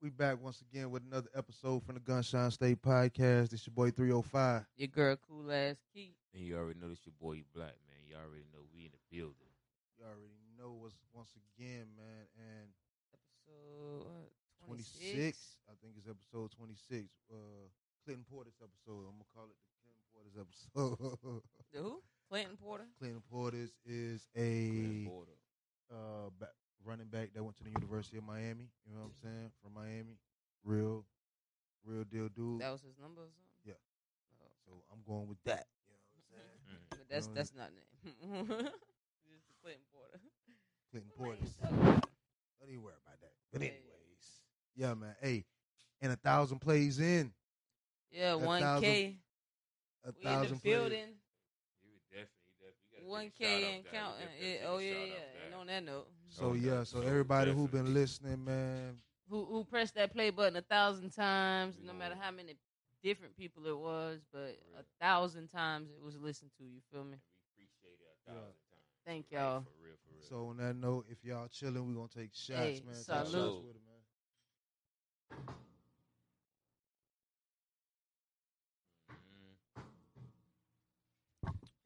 We back once again with another episode from the Gunshine State Podcast. This your boy 305. Your girl, cool ass Key. And you already know this your boy Black, man. You already know we in the building. You already know what's once again, man, and Episode 26. 26. I think it's episode 26. Uh Clinton Portis episode. I'm gonna call it the Clinton Portis episode. The who? Clinton Porter. Clinton Portis is Grand a border. uh back, running back that went to the University of Miami. You know what I'm saying? From Miami, real, real deal dude. That was his number or something. Yeah. Oh, So I'm going with that. You know what I'm saying? Mm. but that's know, that's not name. Just the Clinton Porter. Clinton What Porter's. you talking about? Don't even worry about that. But anyways, yeah, man. Hey, and a thousand plays in, Yeah, A one thousand K. a We in the thousand plays. building. You would definitely, definitely. You gotta One take a shout K and that. counting. We definitely Yeah, take a oh yeah, yeah. And on that note, So Oh, yeah, so so everybody who been listening, man. who who pressed that play button a thousand times, We no gonna- matter how many different people it was, but a thousand times it was listened to. You feel me? And we appreciate it a Yeah. thousand times. Thank For y'all. For real, for real. So on that note, if y'all chilling, we gonna take shots, Hey, man. Take shots with it, man. Mhm.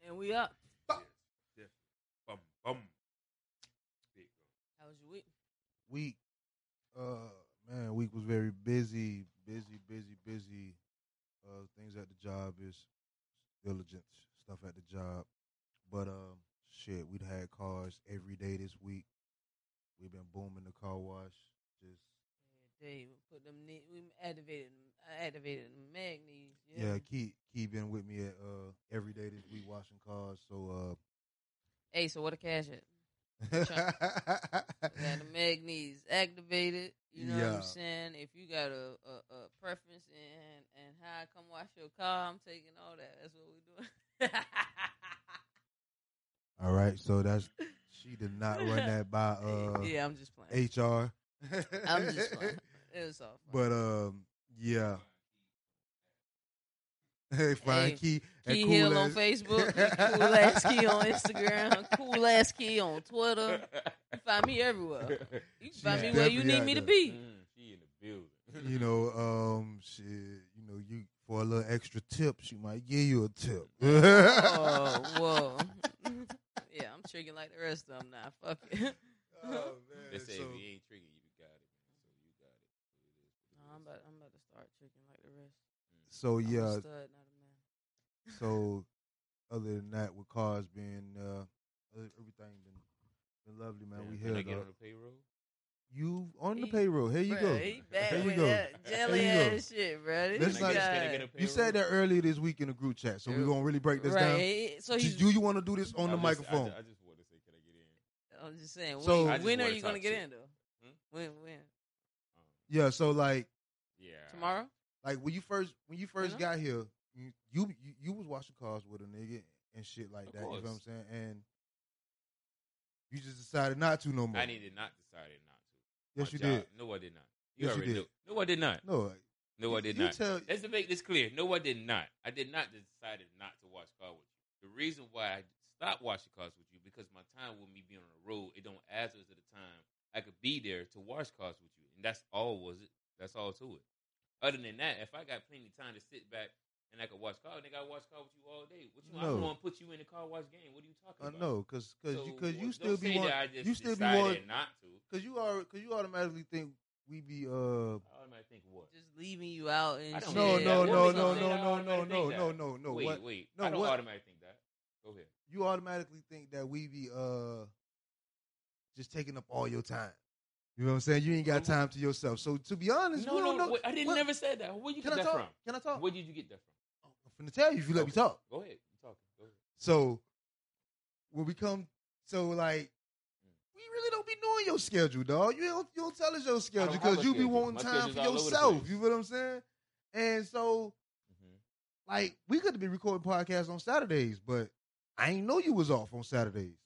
And we up. Yes, Bum, bum. Big bum. How was your week? Week, uh, man, week was very busy, busy, busy, busy. Uh, things at the job is diligence stuff at the job, but um, shit, we'd had cars every day this week. We've been booming the car wash. Just we put them. We activated. I activated the magnes. yeah, Yeah. Key Key been with me at uh every day this week washing cars. So uh, Hey, so what a cash at? Had the magnes activated. You know what Yeah. I'm saying? If you got a, a, a preference and and how I come wash your car, I'm taking all that. That's what we're doing. all right. So that's she did not run that by uh yeah, I'm just playing. HR. I'm just playing. It was all fun. But um, yeah. Hey, find Hey, Key Key Cool Hill on Ass- Facebook, Cool Ass Key on Instagram, Cool Ass Key on Twitter. You find me everywhere. You can find me where you need me to be. Mm, she in the building. You know, um, shit. You know, you for a little extra tip, she might give you a tip. Oh, whoa. yeah, I'm tricking like the rest of them now. Fuck it. Oh, They say so- if you ain't tricking, you got it. So you got it. So it is what it No, I'm about, I'm about to start tricking like the rest. So I'm a yeah, stud, not a man. So other than that, with cars being uh, everything been been lovely, man. Damn, we can I here. get on the payroll? You on the He- payroll? Here you Bruh, go. He back Here you go. jelly Here you go. ass shit, bro. This Let's Can I not- get- guy- can I get a You said that earlier this week in the group chat, so we're gonna really break this down. So Do- he's. Do you want to do this on the I'm just- microphone? I, ju- I just want to say, can I get in? I'm just saying. So- when, when are you gonna get shit. in though? Hmm? When? When? Um, Yeah, so like yeah. Tomorrow? like when you first when you first Mhm. got here, you, you you was washing cars with a nigga and shit like Of that. You know what I'm saying? And you just decided not to no more. I did not decided not to. yes, My you job- did. No, I did not. You Yes, you did. know. No, I did not. No, No, I did you not. Tell, Let's make this clear. No, I did not. I did not decided not to watch car with you. The reason why I stopped watching cars with you because my time with me being on the road, it don't add to the time I could be there to watch cars with you, and that's all was it. That's all to it. Other than that, if I got plenty of time to sit back and I could watch car, nigga, I watch car with you all day. What you? No. I'm going to put you in the car wash game. What are you talking about? I about? know, cause cause So, you cause you don't still be say one, that I just you still be decided one, not to. cause you are cause you automatically think we be uh I automatically think what? Just leaving you out and shit. no no that. no What no no you no say that? I no automatically no think no that. no no wait, what wait. no, I don't what- automatically think that. Go ahead. you automatically think that we be uh just taking up all your time. You know what I'm saying? You ain't got time to yourself. So to be honest, No, we no, don't know. wait, I didn't what- never say that. Where you Can get I that talk? from? Can I talk? Where did you get that from? Finna tell you if you let me talk. Go ahead. You talking. Go ahead. So when we come, so like we really don't be knowing your schedule, dog. You don't you don't tell us your schedule because you be wanting My time for all over the yourself. You feel what I'm saying? And so Mm-hmm. like we could be recording podcasts on Saturdays, but I ain't know you was off on Saturdays.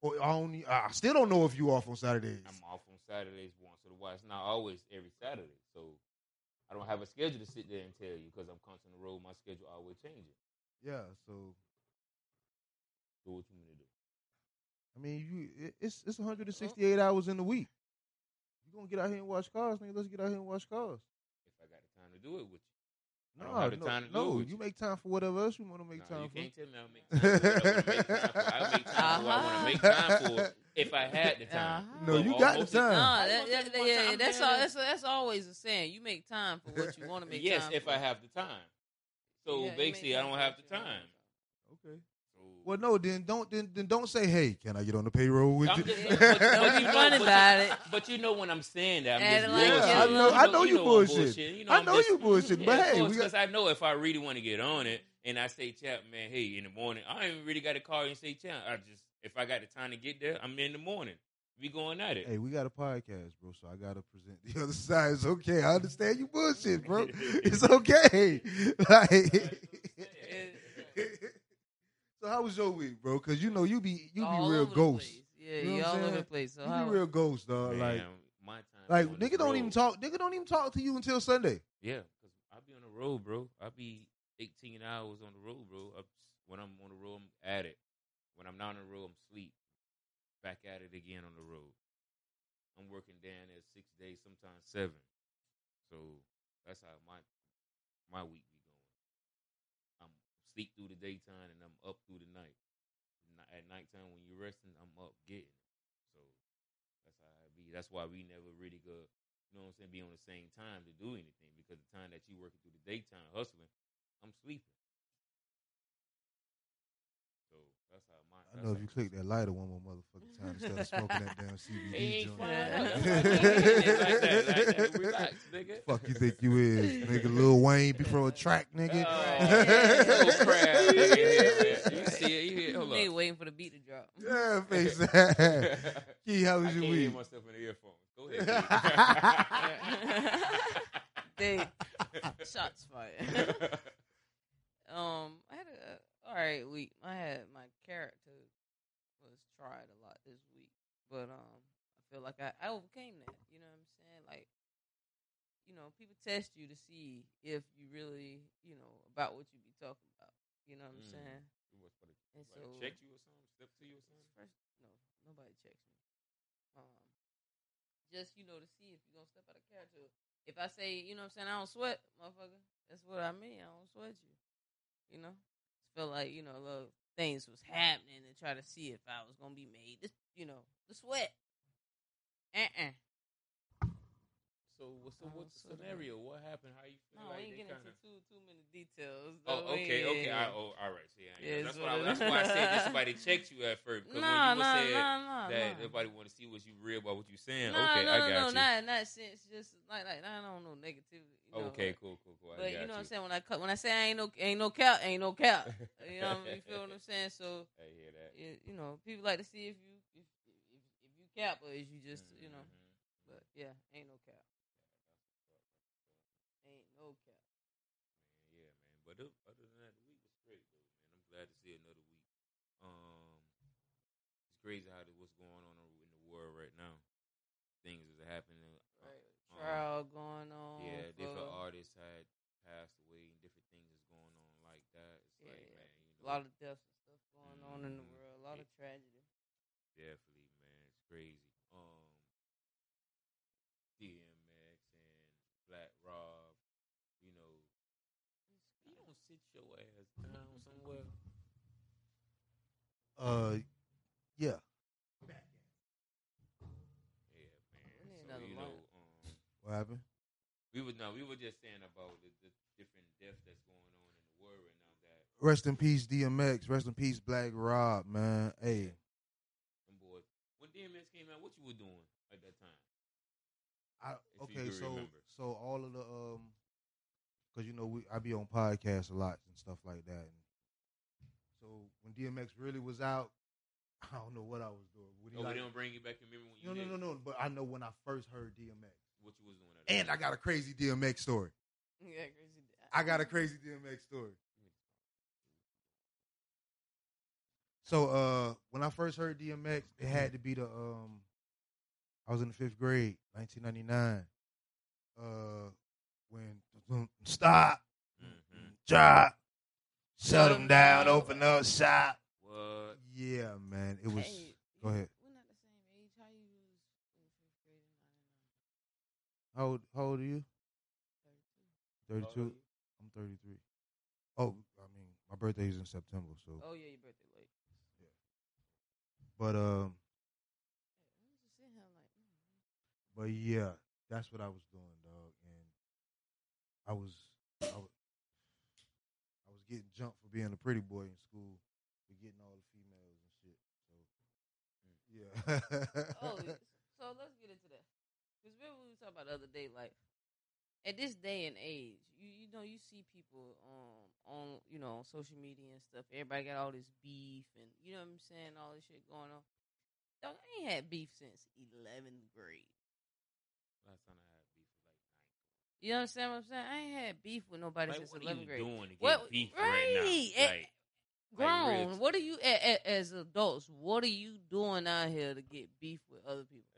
Or I only I still don't know if you off on Saturdays. I'm off on Saturdays once while. It's not always every Saturday. So I don't have a schedule to sit there and tell you because I'm constantly on the road. My schedule always changing. Yeah, so So what you want to do? I mean, you it- it's it's 168 hours in the week. You gonna get out here and watch cars, nigga, let's get out here and watch cars. If I got the time to do it with you. I No, don't have the no, time to no, it with you you. make time for whatever else you want to make Nah, time you for. can't tell me I'll make time for what I make time for. I'll make time for what I want to make time for if I had the time. Uh-huh. No, you got the most- time. No, that, that, that yeah, time, that's man. all. That's that's always a saying. You make time for what you want to make yes, time. if for. I have the time. So Yeah, basically, I don't have the time. Make Okay. So Well, no, then don't then, then don't say, hey, can I get on the payroll with I'm you? just, but, but Don't you be know, funny but about you, it. But you know when I'm saying that, I'm just it like bullshit. Yeah, I know- I know you I'm bullshit. You know, I know just, you bullshit, but hey, we got- because I know if I really want to get on it, and I say, "Chap, man, hey, in the morning, I ain't really got to call you and say, Chap, I just if I got the time to get there, I'm in the morning. We going at it. Hey, we got a podcast, bro, so I gotta present the other side. It's okay. I understand you bullshit, bro. It's okay. Like, so how was your week, bro? Because you know you be you all be real ghost. Yeah, You know you what all I'm over saying? the place. So You how, be real ghost, dog. Man, Like my time. like on this nigga don't even talk. Nigga don't even talk to you until Sunday. Yeah, because I be on the road, bro. I be 18 hours on the road, bro. I, when I'm on the road, I'm at it. When I'm not on the road, I'm sleep. Back at it again on the road. I'm working down there six days, sometimes seven. So that's how my my week be going. I'm through the daytime and I'm up through the night. Ni- At nighttime when you're resting, I'm up getting it. So that's how I be. That's why we never really go you know what I'm saying, be on the same time to do anything because the time that you working through the daytime hustling, I'm sleeping. That's how my. I know if you click that lighter one more motherfucking time instead of smoking that damn It CBD joint. flying Yeah. out. That's why I can't get it like that, like that. Relax, nigga. Fuck you think you is, nigga? Lil Wayne before a track, nigga. Oh, Right. little nigga. You see it? You hear? Hold They waiting for the beat to drop. Yeah, face that. Key, how I was your can't hear week? myself in the earphones. Go ahead. they shots fired. um, I had a all right week. I had my character was tried a lot this week, but um, I feel like I, I overcame that. You know what I'm saying? Like, you know, people test you to see if you really, you know, about what you be talking about. You know what I'm Mm. saying? What, what, And so checked you or something? Stepped to you or something? First, no, nobody checks me. Um, just you know to see if you're gonna step out of character. If I say, you know, what I'm saying I don't sweat, motherfucker, that's what I mean. I don't sweat you. You know, feel like you know, little things was happening and try to see if I was gonna be made. This, you know, the sweat. Uh uh So, what's the, Oh, what's the scenario? What happened? How you feel No, like we ain't getting kinda... into too too many details. Oh, okay, Yeah, okay. I, oh, all right. See, yeah, Yeah, that's why. I, that's why I said that somebody checked you at first. Because Nah, when you nah, said nah, that everybody want to see what you real about what you saying. Okay, no, I no, got no, you. not in that sense. Just like, like, I don't know negativity. You know, okay, cool, cool, cool. I But got you know what I'm saying when I cut when I say I ain't no ain't no cap ain't no cap. you know what I mean? You feel what I'm saying? So I hear that. you, you know people like to see if you if if, if you cap or is you just you know. Mhm. But yeah, ain't no cap. Ain't no cap. Man, yeah, man. But o- other than that, the week was great, though, man. I'm glad to see another week. Um, it's crazy how the, what's going on in the world right now. Things is happening. uh, Right. um, Trial going on. yeah, different artists had passed away, and different things is going on like that. It's Yeah, like, man, you a lot of deaths and stuff going on in the Mhm. world. A lot of tragedy. Definitely, man. It's crazy. Um, DMX and Black Rob, you know, you don't sit your ass down somewhere. Uh, What happened? we were no, we were just saying about the, the different deaths that's going on in the world right now. That Rest in peace, DMX. Rest in peace, Black Rob, man. Hey, them boys. When DMX came out, what you were doing at that time? I, okay, so remember. so all of the um, because you know we I be on podcasts a lot and stuff like that. And so when DMX really was out, I don't know what I was doing. He Oh, like- they don't bring you back in memory when you no, no, no, no. But I know when I first heard DMX, what you was doing at and I got a crazy DMX story. Yeah, crazy. I got a crazy DMX story. So uh when I first heard DMX, it had to be the um I was in the fifth grade, 1999. Uh when stop, Mhm. drop, shut them down, open up shop. What? Yeah, man, it was. Hey, go ahead. We're not the same age. How you was in fifth grade in How old, how old are you? How old are 32. I'm 33. Oh, I mean, my birthday is in September, so. Oh yeah, your birthday late. Yeah. But um, I'm just sitting like, mm. but yeah, that's what I was doing, dog, and I was, I was, I was getting jumped for being a pretty boy in school, for getting all the females and shit. So, yeah. oh, so let's get into that. Because remember we were talking about the other day, like at this day and age, you you know you see people um on you know on social media and stuff. Everybody got all this beef and you know what I'm saying, all this shit going on. Dog, I ain't had beef since eleventh grade. Last time I had beef was like ninth. You understand what I'm saying? I ain't had beef with nobody Like, since what are you eleventh grade. doing to get What- beef right, right now? eh, Like, Grown, t- what are you a, a, as adults? What are you doing out here to get beef with other people?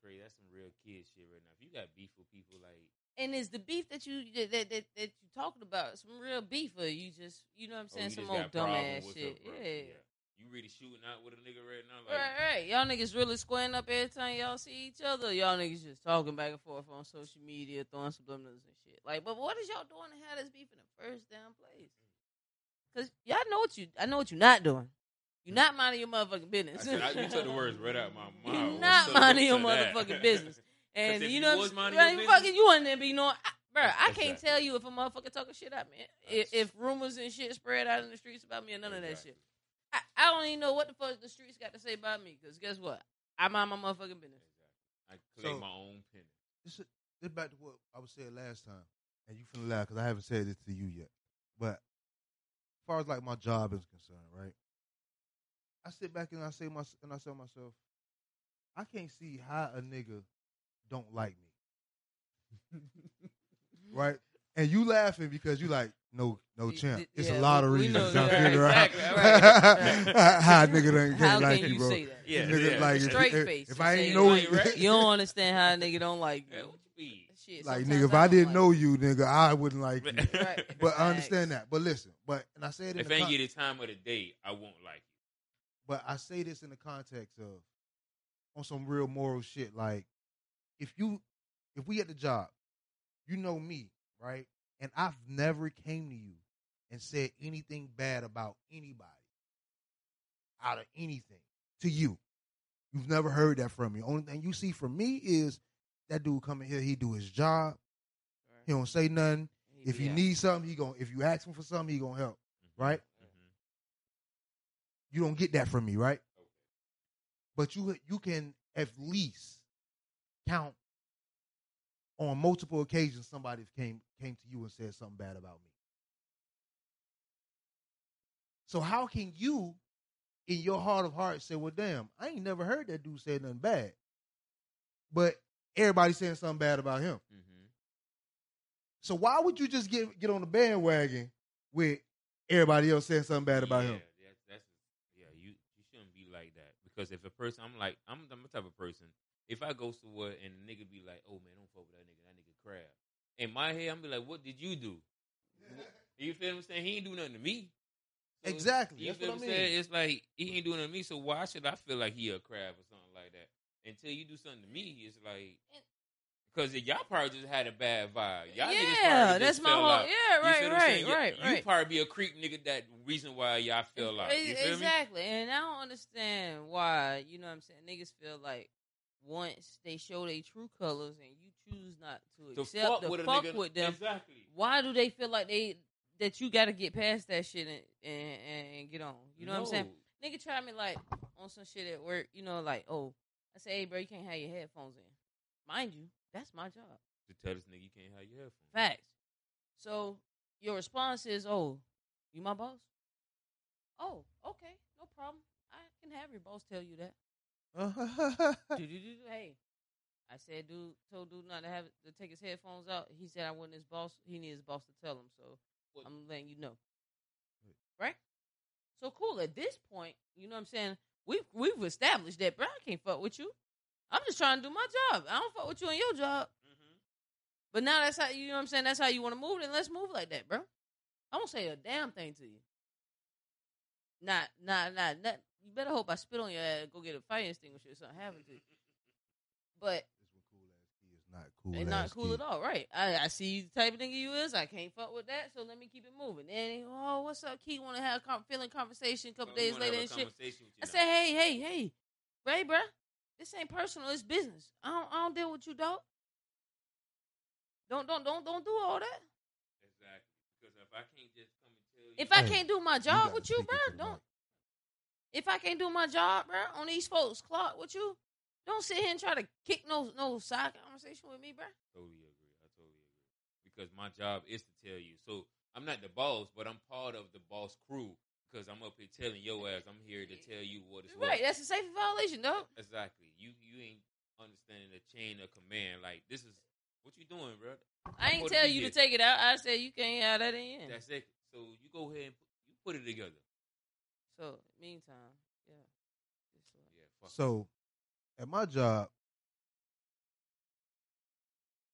Crazy. That's some real kid shit right now. If you got beef with people, like And is the beef that you that that, that, that you talking about some real beef, or you just you know what I'm oh, saying you some old dumbass shit? her, bro. Yeah. You really shooting out with a nigga right now? Like, Right, right. Y'all niggas really squaring up every time y'all see each other. Y'all niggas just talking back and forth on social media, throwing subliminals and shit. Like, but what is y'all doing to have this beef in the first damn place? Mm. Cause y'all know what you, I know what you're not doing. You're not minding your motherfucking I business. said, I, you took the words right out of my mouth. You're not minding your to that? motherfucking business. And you you know, was what I'm minding saying? Right, fucking you in there, but you know, I, bro, I That's can't exactly tell you if a motherfucker talking shit out, man. If, if rumors and shit spread out in the streets about me and none of that Exactly. shit. I, I don't even know what the fuck the streets got to say about me. Because guess what? I mind my motherfucking business. I claim So- my own penny. this is this back to what I was saying last time, and you finna laugh because I haven't said this to you yet. But as far as like my job is concerned, right? I sit back and I say my and I tell myself, I can't see how a nigga don't like me, right? And you laughing because you like no no Y- champ. It's yeah, a lot of we- we reasons know- to yeah, out exactly, right, right. how a nigga done How can't like can you, you bro. say that? Yeah, Nigga, yeah. like Straight if, face. if You I say ain't know you, right? You don't understand how a nigga don't like Yeah, you. what? Shit, like nigga, if I I didn't like know you, nigga, I wouldn't like you. Right. But I understand that. But listen, but and I say it in If the I ain't con- get the time of the day, I won't like you. But I say this in the context of on some real moral shit. Like if you if we at the job, you know me, right? And I've never came to you and said anything bad about anybody out of anything to you. You've never heard that from me. Only thing you see from me is that dude coming here, he do his job. He don't say nothing. If you need something, he going if you ask him for something, he gonna help. Mhm. Right? You don't get that from me, right? But you you can at least count on multiple occasions somebody came came to you and said something bad about me. So how can you, in your heart of hearts, say, "Well, damn, I ain't never heard that dude say nothing bad," but everybody saying something bad about him. Mhm. So why would you just get get on the bandwagon with everybody else saying something bad about yeah, him? That's, that's yeah. You you shouldn't be like that because if a person, I'm like, I'm, I'm the type of person. If I go somewhere and a nigga be like, "Oh man, don't fuck with that nigga. That nigga crab." In my head, I'm be like, "What did you do?" You feel what I'm saying? He ain't do nothing to me. So, Exactly. You That's feel what I I'm saying? It's like he ain't doing it to me. So why should I feel like he a crab or something like that? Until you do something to me, it's like because y'all probably just had a bad vibe. Y'all yeah, that's my whole. out. Yeah, You right, I'm right. You- right, you, probably be a creep nigga. That reason why y'all fell out. You feel me? exactly, and I don't understand why. You know what I'm saying? Niggas feel like once they show their true colors and you choose not to, To accept fuck the with fuck with them, exactly. why do they feel like they that you got to get past that shit and, and, and, and get on? You know what I'm saying? Nigga try me like on some shit at work. You know, like oh, I say, hey, bro, you can't have your headphones in. Mind you, that's my job. To tell this nigga you can't have your headphones. Facts. So your response is, "Oh, you my boss." Oh, okay, no problem. I can have your boss tell you that. Hey, I said, dude, told dude not to have to take his headphones out. He said I wasn't his boss. He needs his boss to tell him. So What- I'm letting you know, right? So cool. At this point, you know what I'm saying. We've we've established that, bro. I can't fuck with you. I'm just trying to do my job. I don't fuck with you on your job. Mm-hmm. But now that's how you know what I'm saying. That's how you want to move. Then let's move like that, bro. I won't say a damn thing to you. Not, not, not, not. You better hope I spit on your ass. Go get a fire extinguisher or something happen to you. But This one cool ass key is not cool. They not cool kid. at all, right? I, I see you the type of nigga you is. I can't fuck with that, so let me keep it moving. Then, oh, what's up, Key? Want to have a com- feeling conversation a couple So days later and shit. conversation with you I now. said, hey, hey, hey, Ray, bruh, this ain't personal. It's business. I don't, I don't deal with you, dog. Don't, don't, don't, don't do all that. Exactly. Because if I can't just come and tell you, If I can't do my job gotta with you, speak into bruh, the don't. mic. If I can't do my job, bro, on these folks' clock with you, don't sit here and try to kick no, no side conversation with me, bro. totally agree. I totally agree. Because my job is to tell you. So I'm not the boss, but I'm part of the boss crew. Because I'm up here telling your ass, I'm here to tell you what is Right, what. that's a safety violation, dog. Exactly. You you ain't understanding the chain of command. Like this is what you doing, bro. I ain't supposed tell be you to take it out. I said you can't have that in. That's it. So you go ahead and put, you put it together. So, meantime, yeah. Yeah. So, at my job,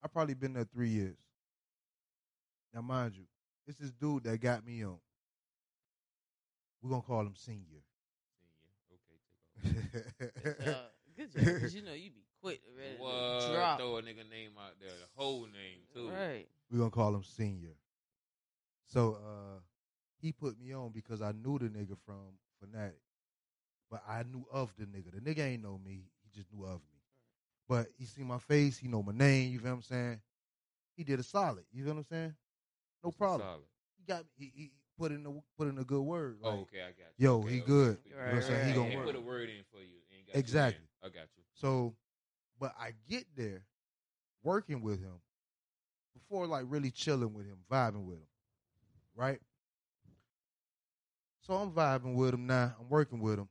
I probably been there three years. Now, mind you, it's this dude that got me on. We're gonna call him Senior. Senior. Okay. Take off. uh, good job, because you know you be quick to ready What? to drop. Throw a nigga name out there. The whole name too. Right. We're gonna call him Senior. So, uh, he put me on because I knew the nigga from Fanatic, but I knew of the nigga. The nigga ain't know me. He just knew of me. But he see my face. He know my name. You feel what I'm saying? He did a solid. You feel what I'm saying? No problem. Solid. He got he, he put in a put in a good word. Oh, okay, I got you. Yo, okay, he okay. good. You know what I'm saying? right, He gonna work. put a word in for you. and got you Exactly. in. I got you. So, but I get there, working with him, before like really chilling with him, vibing with him, right? So I'm vibing with him now. I'm working with him.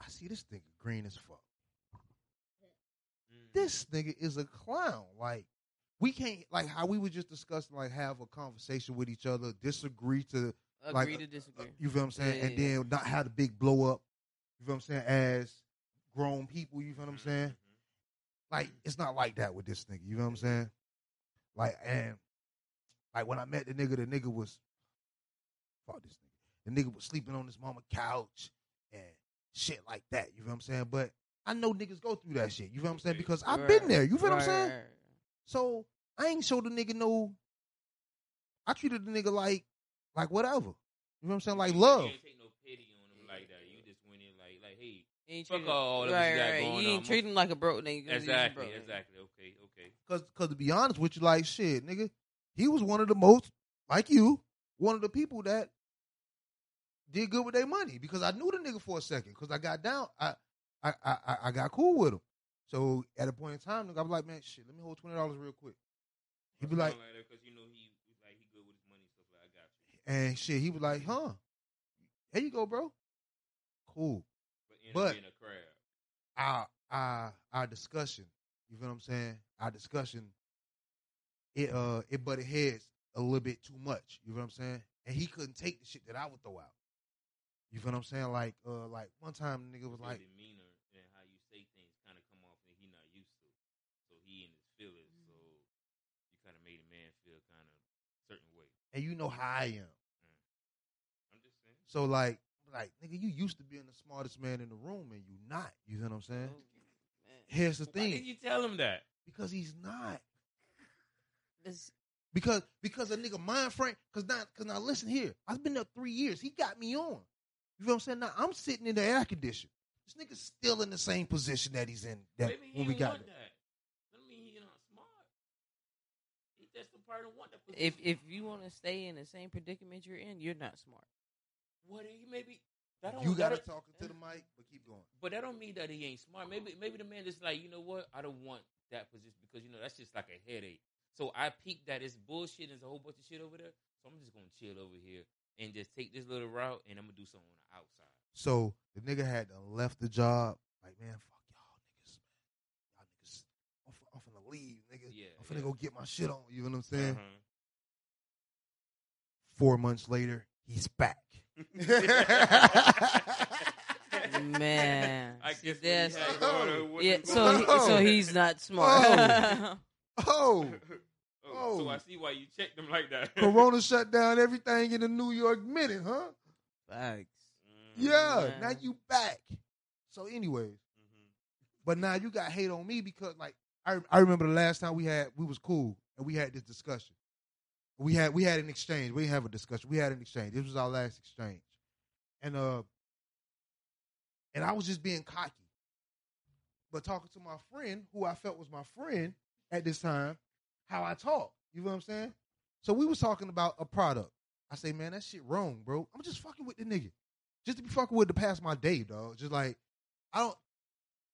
I see this nigga green as fuck. Mm. This nigga is a clown. Like we can't like how we were just discussing, like have a conversation with each other, disagree to Agree like, to uh, disagree. you feel what I'm saying, Yeah, and yeah, then not have a big blow up. You feel what I'm saying? As grown people, you feel what I'm saying? Mhm. Like it's not like that with this nigga. You know what I'm saying? Like and like when I met the nigga, the nigga was fuck this nigga. The nigga was sleeping on his mama couch and shit like that. You feel what I'm saying? But I know niggas go through that shit. You feel what I'm saying? Because I've Right. been there. You feel what I'm Right, saying? Right, right. So I ain't show the nigga no. I treated the nigga like like whatever. You know what I'm saying? Like love. You love. ain't take no pity on him like that. You just went in like, like, hey, You ain't Fuck treat him- all that right, you got right. going You ain't treat him like a broke nigga. 'cause he's a exactly, broke nigga. exactly. Okay, okay. Cause, cause to be honest with you, like shit, nigga, he was one of the most, like you, one of the people that did good with their money because I knew the nigga for a second because I got down, I, I, I, I- I got cool with him. So at a point in time, nigga, I was like, man, shit, let me hold twenty dollars real quick. He'd be like, because you know he, like he good with his money stuff. Like I got you. and shit, he was like, huh, here you go, bro. Cool. But But- a crab. our our our discussion, you feel what I'm saying? Our discussion, it uh it butted heads a little bit too much. You feel what I'm saying? And he couldn't take the shit that I would throw out. You feel what I'm saying? Like uh like one time nigga was like, demeanor and how you say things kind of come off that he not used to. So he in his feelings. So you kind of made a man feel kind of certain way. And you know how I am. I'm just saying. So like like nigga, you used to being the smartest man in the room and you not. You know what I'm saying? Oh, man. Here's the thing. Why did thing. you tell him that? Because he's not. This- Because because a nigga mind frame. Because now because now listen here. I've been there three years. He got me on. You know what I'm saying? Now I'm sitting in the air condition. This nigga's still in the same position that he's in that Maybe he when we got want there. that. That mean he not smart. He just the part want that if if you want to stay in the same predicament you're in, you're not smart. what he maybe that don't You gotta talk into the mic, but keep going. But that don't mean that he ain't smart. Maybe maybe the man is like, you know what? I don't want that position because you know that's just like a headache. So I peeked that it's bullshit and there's a whole bunch of shit over there. So I'm just gonna chill over here and just take this little route and I'm gonna do something on the outside. So the nigga had to left the job. Like man, fuck y'all niggas, man. Y'all niggas, I'm, f- I'm finna leave, nigga. Yeah, I'm finna yeah. go get my shit on. You know what I'm saying? Uh-huh. Four months later, he's back. Man, I See, guess that's- he had going yeah. So on. he, so he's not smart. oh, oh, so Oh. I see why you checked them like that. Corona shut down everything in the New York minute, huh? Facts. Mhm. Yeah, Yeah. now you back. So, anyways, Mhm. but now you got hate on me because, like, I I remember the last time we had we was cool and we had this discussion. We had we had an exchange. We didn't have a discussion. We had an exchange. This was our last exchange, and uh, and I was just being cocky. But talking to my friend, who I felt was my friend at this time, how I talk. You know what I'm saying? So we was talking about a product. I say, man, that shit wrong, bro. I'm just fucking with the nigga. Just to be fucking with to pass my day, dog. Just like I don't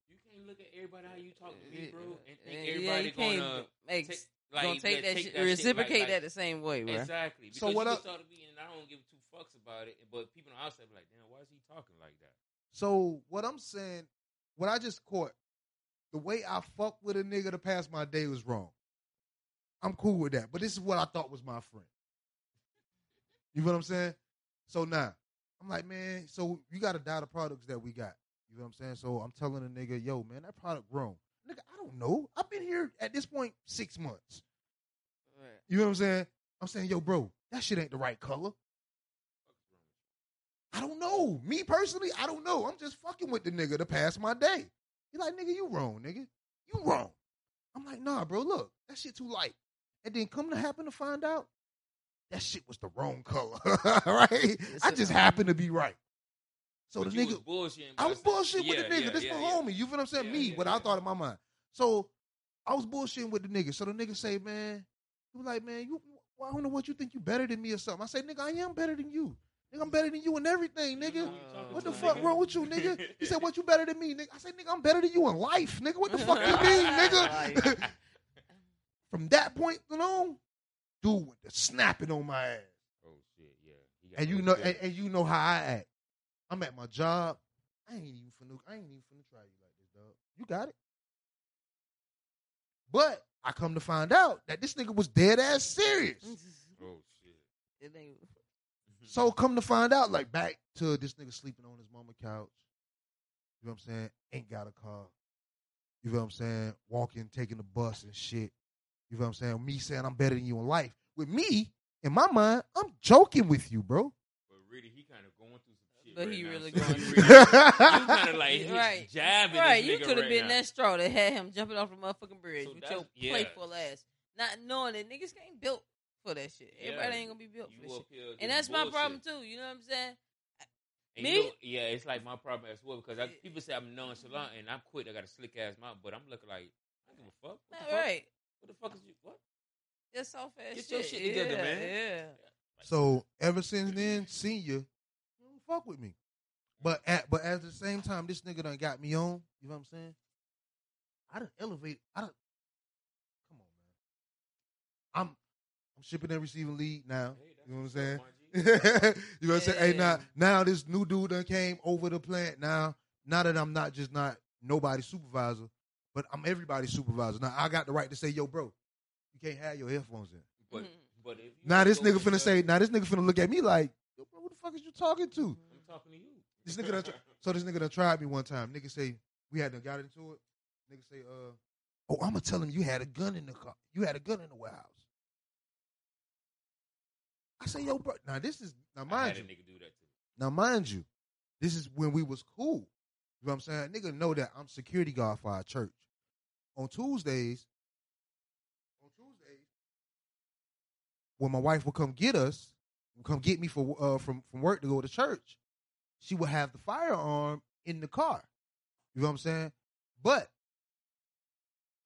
You can't look at everybody how you talk to me, bro, and Yeah, think yeah, everybody you can't gonna make, take, gonna take that, take shit, shit reciprocate like- that the same way, bro. Exactly. Because So what you up- can to me and I don't give two fucks about it, but people on the outside be like, damn, why is he talking like that? So what I'm saying, what I just caught, the way I fuck with a nigga to pass my day was wrong. I'm cool with that, but this is what I thought was my friend. You know what I'm saying? So now I'm like, man, so you got to die the products that we got. You know what I'm saying? So I'm telling a nigga, yo, man, that product wrong. Nigga, I don't know. I've been here at this point six months. Right. You know what I'm saying? I'm saying, yo, bro, that shit ain't the right color. I don't know. Me personally, I don't know. I'm just fucking with the nigga to pass my day. He like, nigga, you wrong, nigga. You wrong. I'm like, nah, bro, look, that shit too light. And then come to happen to find out, that shit was the wrong color. right? I just happened to be right. So But the nigga was bullshitting. I was bullshitting with Yeah, the nigga. yeah, this yeah, yeah. homie. You feel what I'm saying? Me, what I thought in my mind. So I was bullshitting with the nigga. So the nigga say, man, he was like, man, you, well, I don't know what you think you better than me or something. I say, nigga, I am better than you. Nigga, I'm better than you in everything, nigga. know who you talking What the fuck nigga. wrong with you, nigga? He said, what you better than me, nigga? I said, nigga, I'm better than you in life, nigga. What the fuck you mean, nigga? From that point on, dude went to snapping on my ass. Oh shit, yeah. And you know, and, and you know how I act. I'm at my job. I ain't even finna, I ain't even finna try you like this, dog. You got it. But I come to find out that this nigga was dead ass serious. oh shit. It ain't- So come to find out, like back to this nigga sleeping on his mama couch. You know what I'm saying? Ain't got a car. You know what I'm saying? Walking, taking the bus and shit. You know what I'm saying? Me saying I'm better than you in life. With me, in my mind, I'm joking with you, bro. But really, he kind of going through some shit. But right he now, really so going he through- really- You kind of like Right. jabbing. right, this you could have right been now. that straw that had him jumping off the motherfucking bridge So with your yeah. playful ass, not knowing that niggas ain't built for that shit. Everybody Yeah. ain't gonna be built You for this up shit, and that's my problem too. You know what I'm saying? And Me? You know, yeah, it's like my problem as well because I, people say I'm nonchalant and I'm quick. I got a slick ass mouth, but I'm looking like I don't give a fuck. What the fuck? right. What the fuck is you? What? That's so fast. Get shit. your shit together, yeah, man. Yeah. So ever since then, senior, you don't fuck with me. But at but at the same time, this nigga done got me on. You know what I'm saying? I done elevate. I done. Come on, man. I'm I'm shipping and receiving lead now. Hey, You know what I'm saying? up, my G. you know what I'm saying? Hey, now now this new dude done came over the plant. Now now that I'm not just not nobody's supervisor, but I'm everybody's supervisor. Now I got the right to say, yo, bro, you can't have your headphones in. But Mhm. but if Now this nigga finna say, now this nigga finna look at me like, yo, bro, who the fuck is you talking to? I'm talking to you. This nigga done, so this nigga done tried me one time. Nigga say we had done got into it. Nigga say, uh, oh, I'm gonna tell him you had a gun in the car. You had a gun in the warehouse. I say, yo, bro. Now this is now I mind had you. a nigga do that to me. Now mind you, this is when we was cool. You know what I'm saying? Nigga know that I'm security guard for our church. On Tuesdays, on Tuesdays, when my wife would come get us, come get me for uh, from from work to go to church, she would have the firearm in the car. You know what I'm saying? But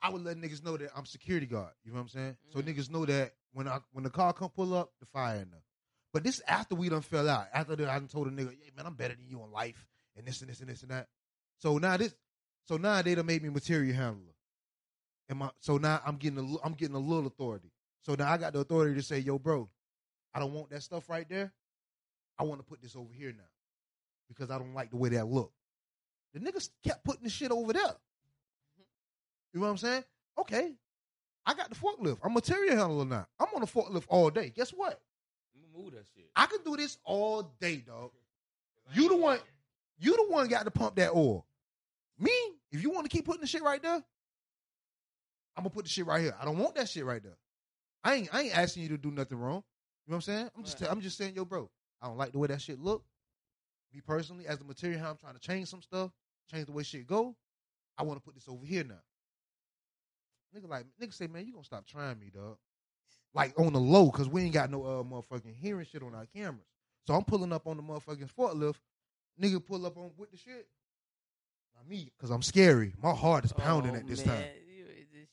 I would let niggas know that I'm security guard. You know what I'm saying? So Mhm. niggas know that when I when the car come pull up, the fire in there. But this after we done fell out. After that, I done told a nigga, "Yeah, man, I'm better than you in life, and this and this and this and that." So now this, so now they done made me material handler. And my, so now I'm getting a, I'm getting a little authority. So now I got the authority to say, "Yo, bro, I don't want that stuff right there. I want to put this over here now because I don't like the way that look." The niggas kept putting the shit over there. You know what I'm saying? Okay, I got the forklift. I'm material handler now. I'm on the forklift all day. Guess what? Move that shit. I can do this all day, dog. You the one. You the one got to pump that oil. Me, if you want to keep putting the shit right there, I'm gonna put the shit right here. I don't want that shit right there. I ain't I ain't asking you to do nothing wrong. You know what I'm saying? I'm just Right. I'm just saying, yo, bro, I don't like the way that shit look. Me personally, as the material, how I'm trying to change some stuff, change the way shit go. I want to put this over here now. Nigga like nigga say, man, you gonna stop trying me, dog. Like on the low, cause we ain't got no uh motherfucking hearing shit on our cameras. So I'm pulling up on the motherfucking forklift. Nigga pull up on with the shit. Not me, cause I'm scary. My heart is pounding Oh, at this man, time.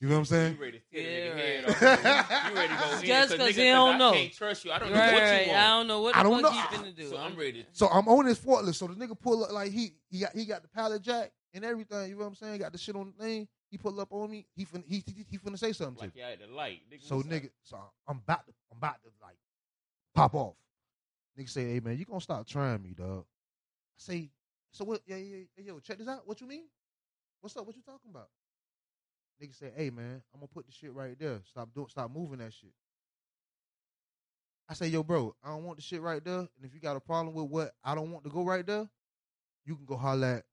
You, know what I'm saying? You ready to tear Yeah, the nigga right. head off. You ready to go in. Just 'cause nigga, he don't I know. can't trust you. I don't know what right. you I don't know what the I don't fuck know. you finna do. So I'm ready So I'm on his forklift. So the nigga pull up like he he got he got the pallet jack and everything. You know what I'm saying? Got the shit on the thing. He pull up on me. He finna he he, he finna say something like to me. you the light. Nigga, So what's up? nigga, so I'm about to I'm about to like pop off. Nigga say, hey man, you gonna stop trying me, dog. I say, so what yeah, yeah, yeah, yo, check this out. What you mean? What's up? What you talking about? Nigga say, hey man, I'm gonna put the shit right there. Stop doing stop moving that shit. I say, yo, bro, I don't want the shit right there. And if you got a problem with what I don't want to go right there, you can go holler at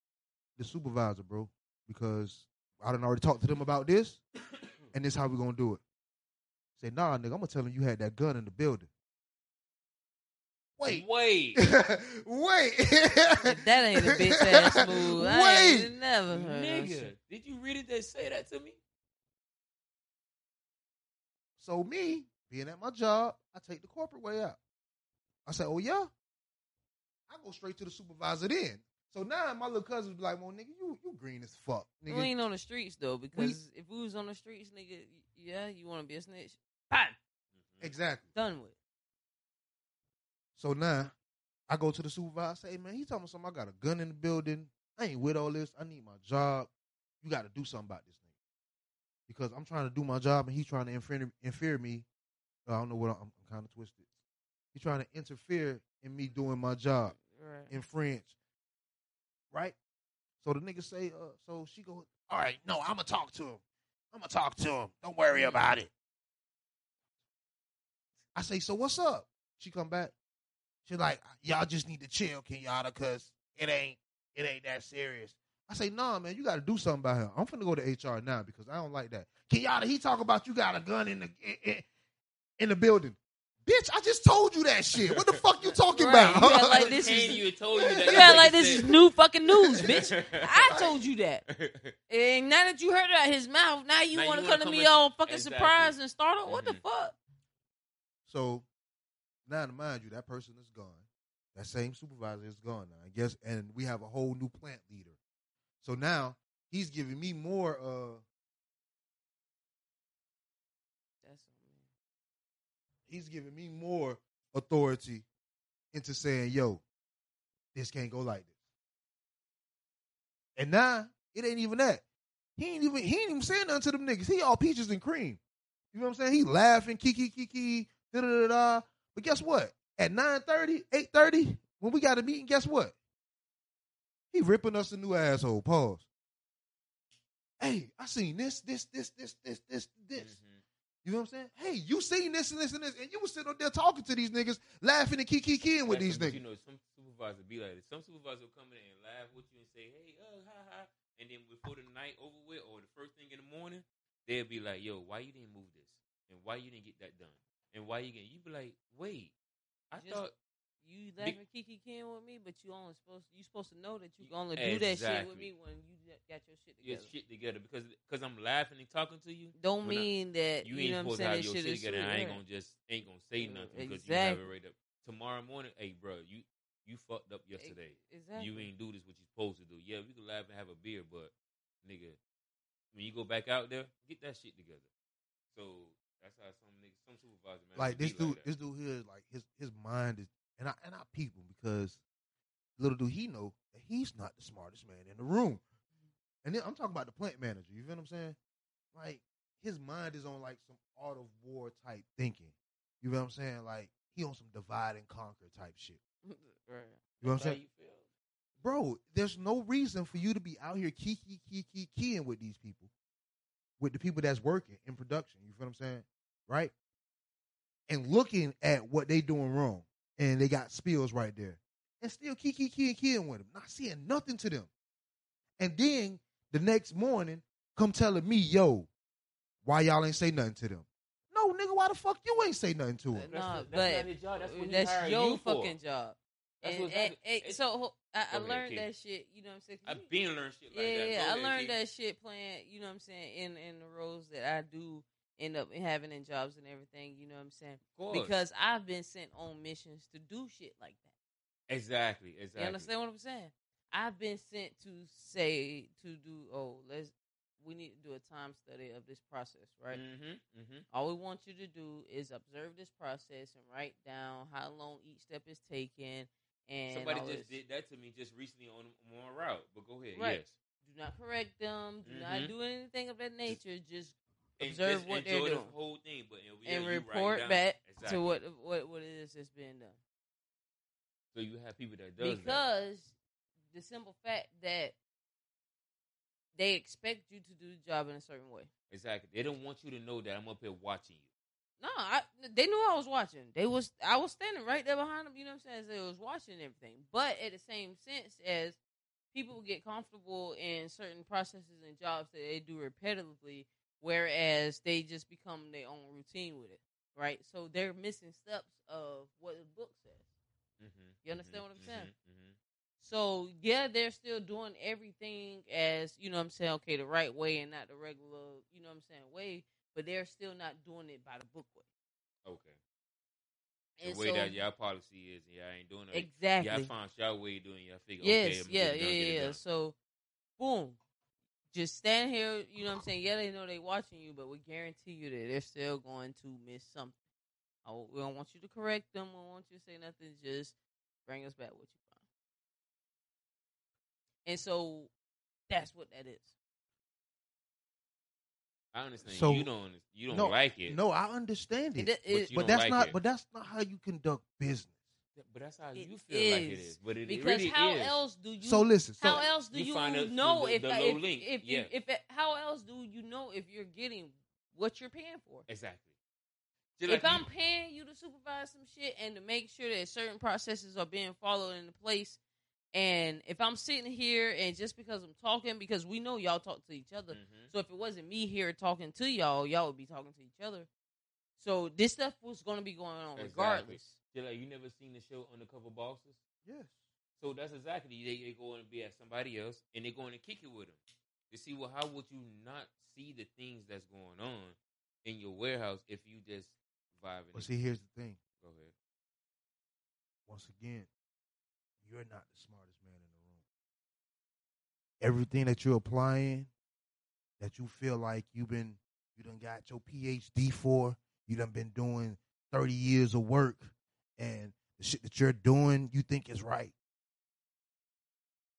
the supervisor, bro. Because I done already talked to them about this, and this how we gonna do it. Say, nah, nigga, I'm gonna tell him you had that gun in the building. Wait, Wait. wait. That ain't a bitch ass move. I Wait, ain't never heard Nigga, did you really just say that to me? So me being at my job, I take the corporate way out. I say, oh yeah. I go straight to the supervisor then. So now my little cousins be like, well, nigga, you you green as fuck, We ain't on the streets though, because if we was on the streets, nigga, yeah, you want to be a snitch? Bam, Mm-hmm. Exactly. done with. So now I go to the supervisor. I Say, hey, man, he told me something. I got a gun in the building. I ain't with all this. I need my job. You got to do something about this nigga because I'm trying to do my job and he's trying to interfere, me. I don't know what I'm, I'm kind of twisted. He's trying to interfere in me doing my job Right. in French, right? So the nigga say, uh, so she go, all right, no, I'm gonna talk to him. I'm gonna talk to him. Don't worry about it. I say, so what's up? She come back. She like, y'all just need to chill, Kenyatta, cause it ain't it ain't that serious. I say, nah, man, you got to do something about him. I'm finna go to HR now because I don't like that. Kenyatta, he talk about you got a gun in the in, in, in the building. Bitch, I just told you that shit. What the fuck you talking Right, about? you act like this is- you told you that. You that act like this said- is new fucking news, bitch. I told you that. And now that you heard it out his mouth, now you want to come to me at- all fucking Exactly. surprised and start up. What the Mhm. fuck? So now to mind you, that person is gone. That same supervisor is gone now. I guess, and we have a whole new plant leader. So now he's giving me more. uh That's. He's giving me more authority into saying, "Yo, this can't go like this." And now it ain't even that. He ain't even he ain't even saying nothing to them niggas. He all peaches and cream. You know what I'm saying? He laughing, kiki kiki, da da da da. But guess what? At 9:30, 8:30, when we got a meeting, guess what? He ripping us a new asshole. Pause. Hey, I seen this, this, this, this, this, this, this. Mhm. You know what I'm saying? Hey, you seen this and this and this, and you was sitting up there talking to these niggas, laughing and kiki kikiing with these niggas. You know, some supervisors be like this. Some supervisors will come in and laugh with you and say, "Hey, uh, ha ha," and then before the night over with, or the first thing in the morning, they'll be like, "Yo, why you didn't move this? And why you didn't get that done? And why you get?" You be like, "Wait, I Just- thought." You laughing Kiki Ken with me, but you only supposed you supposed to know that you can only do that shit with Exactly. me when you got your shit Your together. shit together because because I'm laughing and talking to you. Don't when I- mean that you you, ain't know what supposed to I'm have your shit shit is together. and I ain't sweet, gonna just ain't gonna say Yeah, nothing because you have it right up. Tomorrow morning, hey, bro, you you fucked up yesterday. Exactly. You ain't do this what you supposed to do. Yeah, we can laugh and have a beer, but nigga, when you go back out there, get that shit together. So that's how some niggas, some supervisors, man, like this dude, that. this dude here, like his his mind is, and I and I peep him because little do he know that he's not the smartest man in the room. And then I'm talking about the plant manager. You feel what I'm saying? Like his mind is on like some art of war type thinking. You feel what I'm saying? Like he on some divide and conquer type shit. right. You know what I'm That's how saying? you feel. bro, there's no reason for you to be out here kiki kiki keying with these people, with the people that's working in production. You feel what I'm saying, right? And looking at what they doing wrong, and they got spills right there, and still kiki kiki keying with them, not seeing nothing to them. And then the next morning, come telling me, yo, why y'all ain't say nothing to them? No, nigga, why the fuck you ain't say nothing to them? That's Nah, the- that's but not his job. That's that's your you for. fucking job. That's And, what's and- so I, I learned that shit. You know what I'm saying? I've been learning shit like yeah, that. yeah. I learned Kid. that shit playing. You know what I'm saying? In in the roles that I do end up having in jobs and everything. You know what I'm saying? Because I've been sent on missions to do shit like that. exactly, exactly. You understand what I'm saying? I've been sent to say to do. Oh, let's. We need to do a time study of this process, right? Mm-hmm. Mm-hmm. All we want you to do is observe this process and write down how long each step is taken. And Somebody just did that to me just recently on on route. But go ahead. Right. Yes. Do not correct them. Do Mhm. not do anything of that nature. Just And Observe just what they're doing. the whole thing, but yeah, and report back exactly. to what what what it is that's being done. So you have people that does that. Because the simple fact that they expect you to do the job in a certain way. Exactly. They don't want you to know that I'm up here watching you. No, I, they knew I was watching. They was I was standing right there behind them. You know what I'm saying? They was watching everything. But at the same sense as people get comfortable in certain processes and jobs that they do repetitively, whereas they just become their own routine with it, right? So they're missing steps of what the book says. Mm-hmm. You understand what I'm saying? Mm-hmm. So yeah, they're still doing everything as you know what I'm saying, okay, the right way and not the regular, you know what I'm saying, way, but they're still not doing it by the book way. Okay. And the way so- that y'all policy is, y'all ain't doing it. Exactly. Y'all found y'all way of doing. Y'all figure, yes, okay, yeah, gonna get it yeah, it yeah. So, boom, just stand here. You know what I'm saying? Yeah, they know they watching you, but we guarantee you that they're still going to miss something. I, we don't want you to correct them. We don't want you to say nothing. Just bring us back what you found. And so, that's what that is. I understand. So- you don't. You don't no, like it. No, I understand it, It- it- But but that's like not. it. But that's not how you conduct business. But that's how It you feel like it is, is. But it, it because really how is. else do you? so listen. So how else do you you, find out know the- if the if, low if, link, if, yeah. if it, how else do you know if you're getting what you're paying for? Exactly. Just if like I'm paying you to supervise some shit and to make sure that certain processes are being followed into place, and if I'm sitting here and just because I'm talking, because we know y'all talk to each other, Mhm. so if it wasn't me here talking to y'all, y'all would be talking to each other. So this stuff was going to be going on Exactly. regardless. Just like you never seen the show Undercover Bosses. yes. So that's exactly they, they go and be at somebody else, and they're going to kick it with them. You see, well, how would you not see the things that's going on in your warehouse if you just vibing? But it? see, here's the thing. Go ahead. Once again, you're not the smartest man in the room. Everything that you're applying, that you feel like you've been, you done got your PhD for, you done been doing 30 years of work, and the shit that you're doing, you think is right.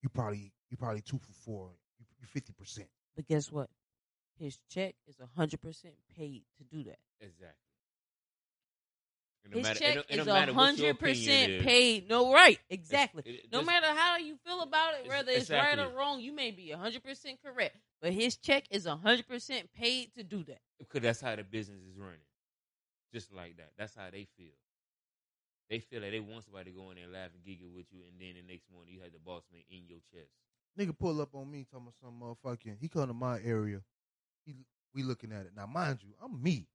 You probably, you probably two for four. You, you 50%. But guess what? His check is hundred percent paid to do that. Exactly. And no His matter- check don't- it is don't matter what your hundred percent paid. No, right? Exactly. It- it no just- matter how you feel about it, whether it's right or wrong, you may be hundred percent correct. But his check is hundred percent paid to do that. because that's how the business is running. Just like that. That's how they feel. They feel like they want somebody to go in there and laugh and giggle with you, and then the next morning you have the boss man in your chest. Nigga pull up on me talking about some motherfucking. He come to my area. He we looking at it now. Mind you, I'm me.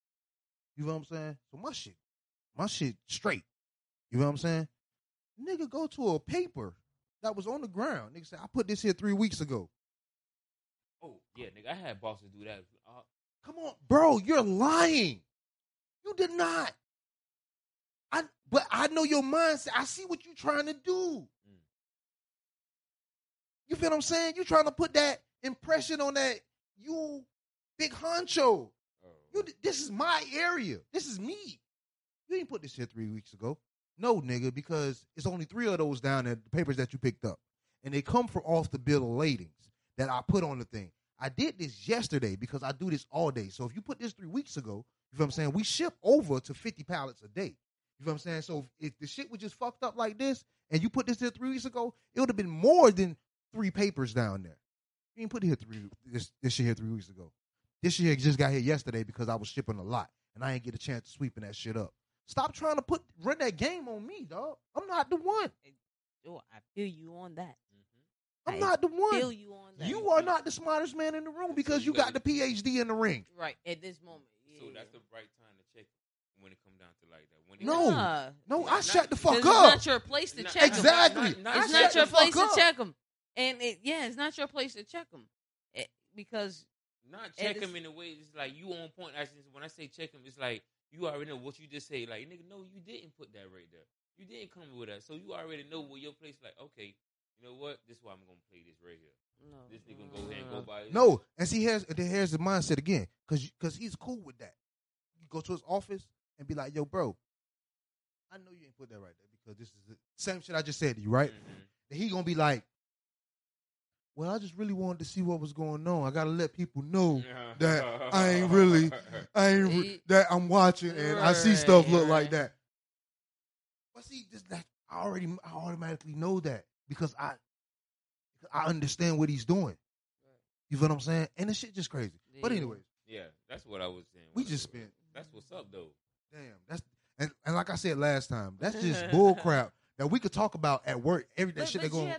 You know what I'm saying? So my shit, my shit straight. You know what I'm saying? Nigga go to a paper that was on the ground. Nigga say I put this here three weeks ago. Oh yeah, nigga, I had bosses do that. Uh, Come on, bro, you're lying. You did not. I but I know your mindset. I see what you're trying to do. Mm. You feel what I'm saying? You're trying to put that impression on that you big honcho. oh, You this is my area. This is me. You ain't put this here three weeks ago. No, nigga, because it's only three of those down there, the papers that you picked up. And they come from off the bill of ladings that I put on the thing. I did this yesterday because I do this all day. So if you put this three weeks ago, you know what I'm saying? We ship over to 50 pallets a day. You know what I'm saying? So if, the shit was just fucked up like this and you put this here three weeks ago, it would have been more than three papers down there. You didn't put it here three this this shit here three weeks ago. This shit just got here yesterday because I was shipping a lot and I ain't get a chance to sweeping that shit up. Stop trying to put run that game on me, dog. I'm not the one. Oh, I feel you on that. mhm. I'm I not the one. Feel one. you on that. You are not the smartest man in the room because you you got got the PhD in the ring. right at this moment. So that's the right time to check. when it come down to like that. When it No. Nah. No, I not- shut the fuck up. it's not your place to Not- check 'em. Exactly. Not, not, It's I not your the fuck place to check them, and it, yeah, it's not your place to check them, because not check them in a way. It's like you on point. Actually, when I say check them, it's like you already know what you just say. Like nigga, no, you didn't put that right there. You didn't come with that, so you already know where your place. Like okay, you know what? This is why I'm gonna play this right here. no, This nigga gonna go ahead and go by. his- No, and see, here's then here's the mindset again, because because he's cool with that. You go to his office and be like, "Yo, bro, I know you ain't put that right there because this is the same shit I just said to you, right?" Mhm. Then he gonna be like, "Well, I just really wanted to see what was going on. I gotta let people know that I ain't really- I ain't re- that I'm watching and I see stuff look like that." But see, this that I already I automatically know that because I I understand what he's doing. You feel what I'm saying? And the shit just crazy. But anyways, Yeah, that's what I was saying. we just I- spent That's what's up though. damn. That's and, and like I said last time, that's just bull crap that we could talk about at work. Every that But, shit but they you going.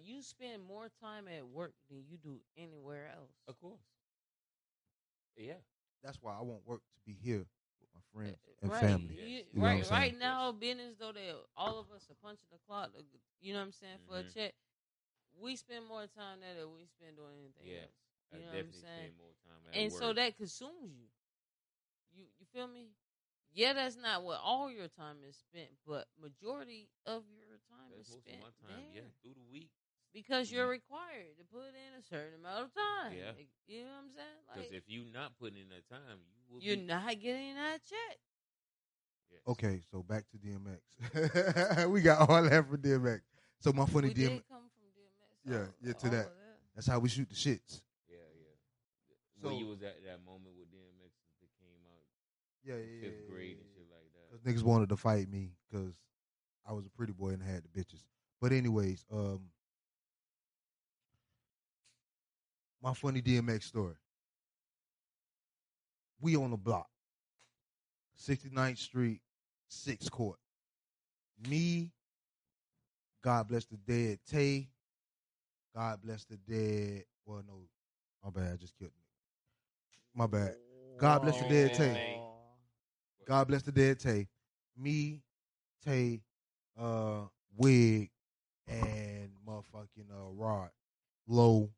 Gotta think about it. You spend more time at work than you do anywhere else. Of course. Yeah. That's why I want work to be here with my friends and right. family. You- You know right, right now, being as though they all of us are punching the clock, you know what I'm saying, for Mhm. a check. We spend more time there than we spend doing anything Yeah. else. I You know what I'm saying? more time at and work. so that consumes you. You you feel me? Yeah, that's not what all your time is spent, but majority of your time That's is most spent of my time. there Yeah, through the week. Because you're Mhm. required to put in a certain amount of time. Yeah. Like, you know what I'm saying? Because Like if you're not putting in that time, you will. you're be, not getting that check. Yes. Okay, so back to DMX. we got all that for DMX. So my funny we DMX. did come from DMX. Yeah, all- yeah, to all that. That's how we shoot the shits. Yeah, yeah. So- when you was at that moment with DMX that came out, Yeah, yeah, fifth yeah, grade yeah, and shit like that. Cause niggas wanted to fight me because I was a pretty boy and I had the bitches. But anyways, um, my funny DMX story. We on the block, 69th Street, Sixth Court. Me, God bless the dead Tay. God bless the dead. Well, no, my bad. I just killed. Nigga. My bad. God bless the dead Tay. God bless the dead Tay. Me, Tay, uh, Wig, and motherfucking uh, Rod, Low,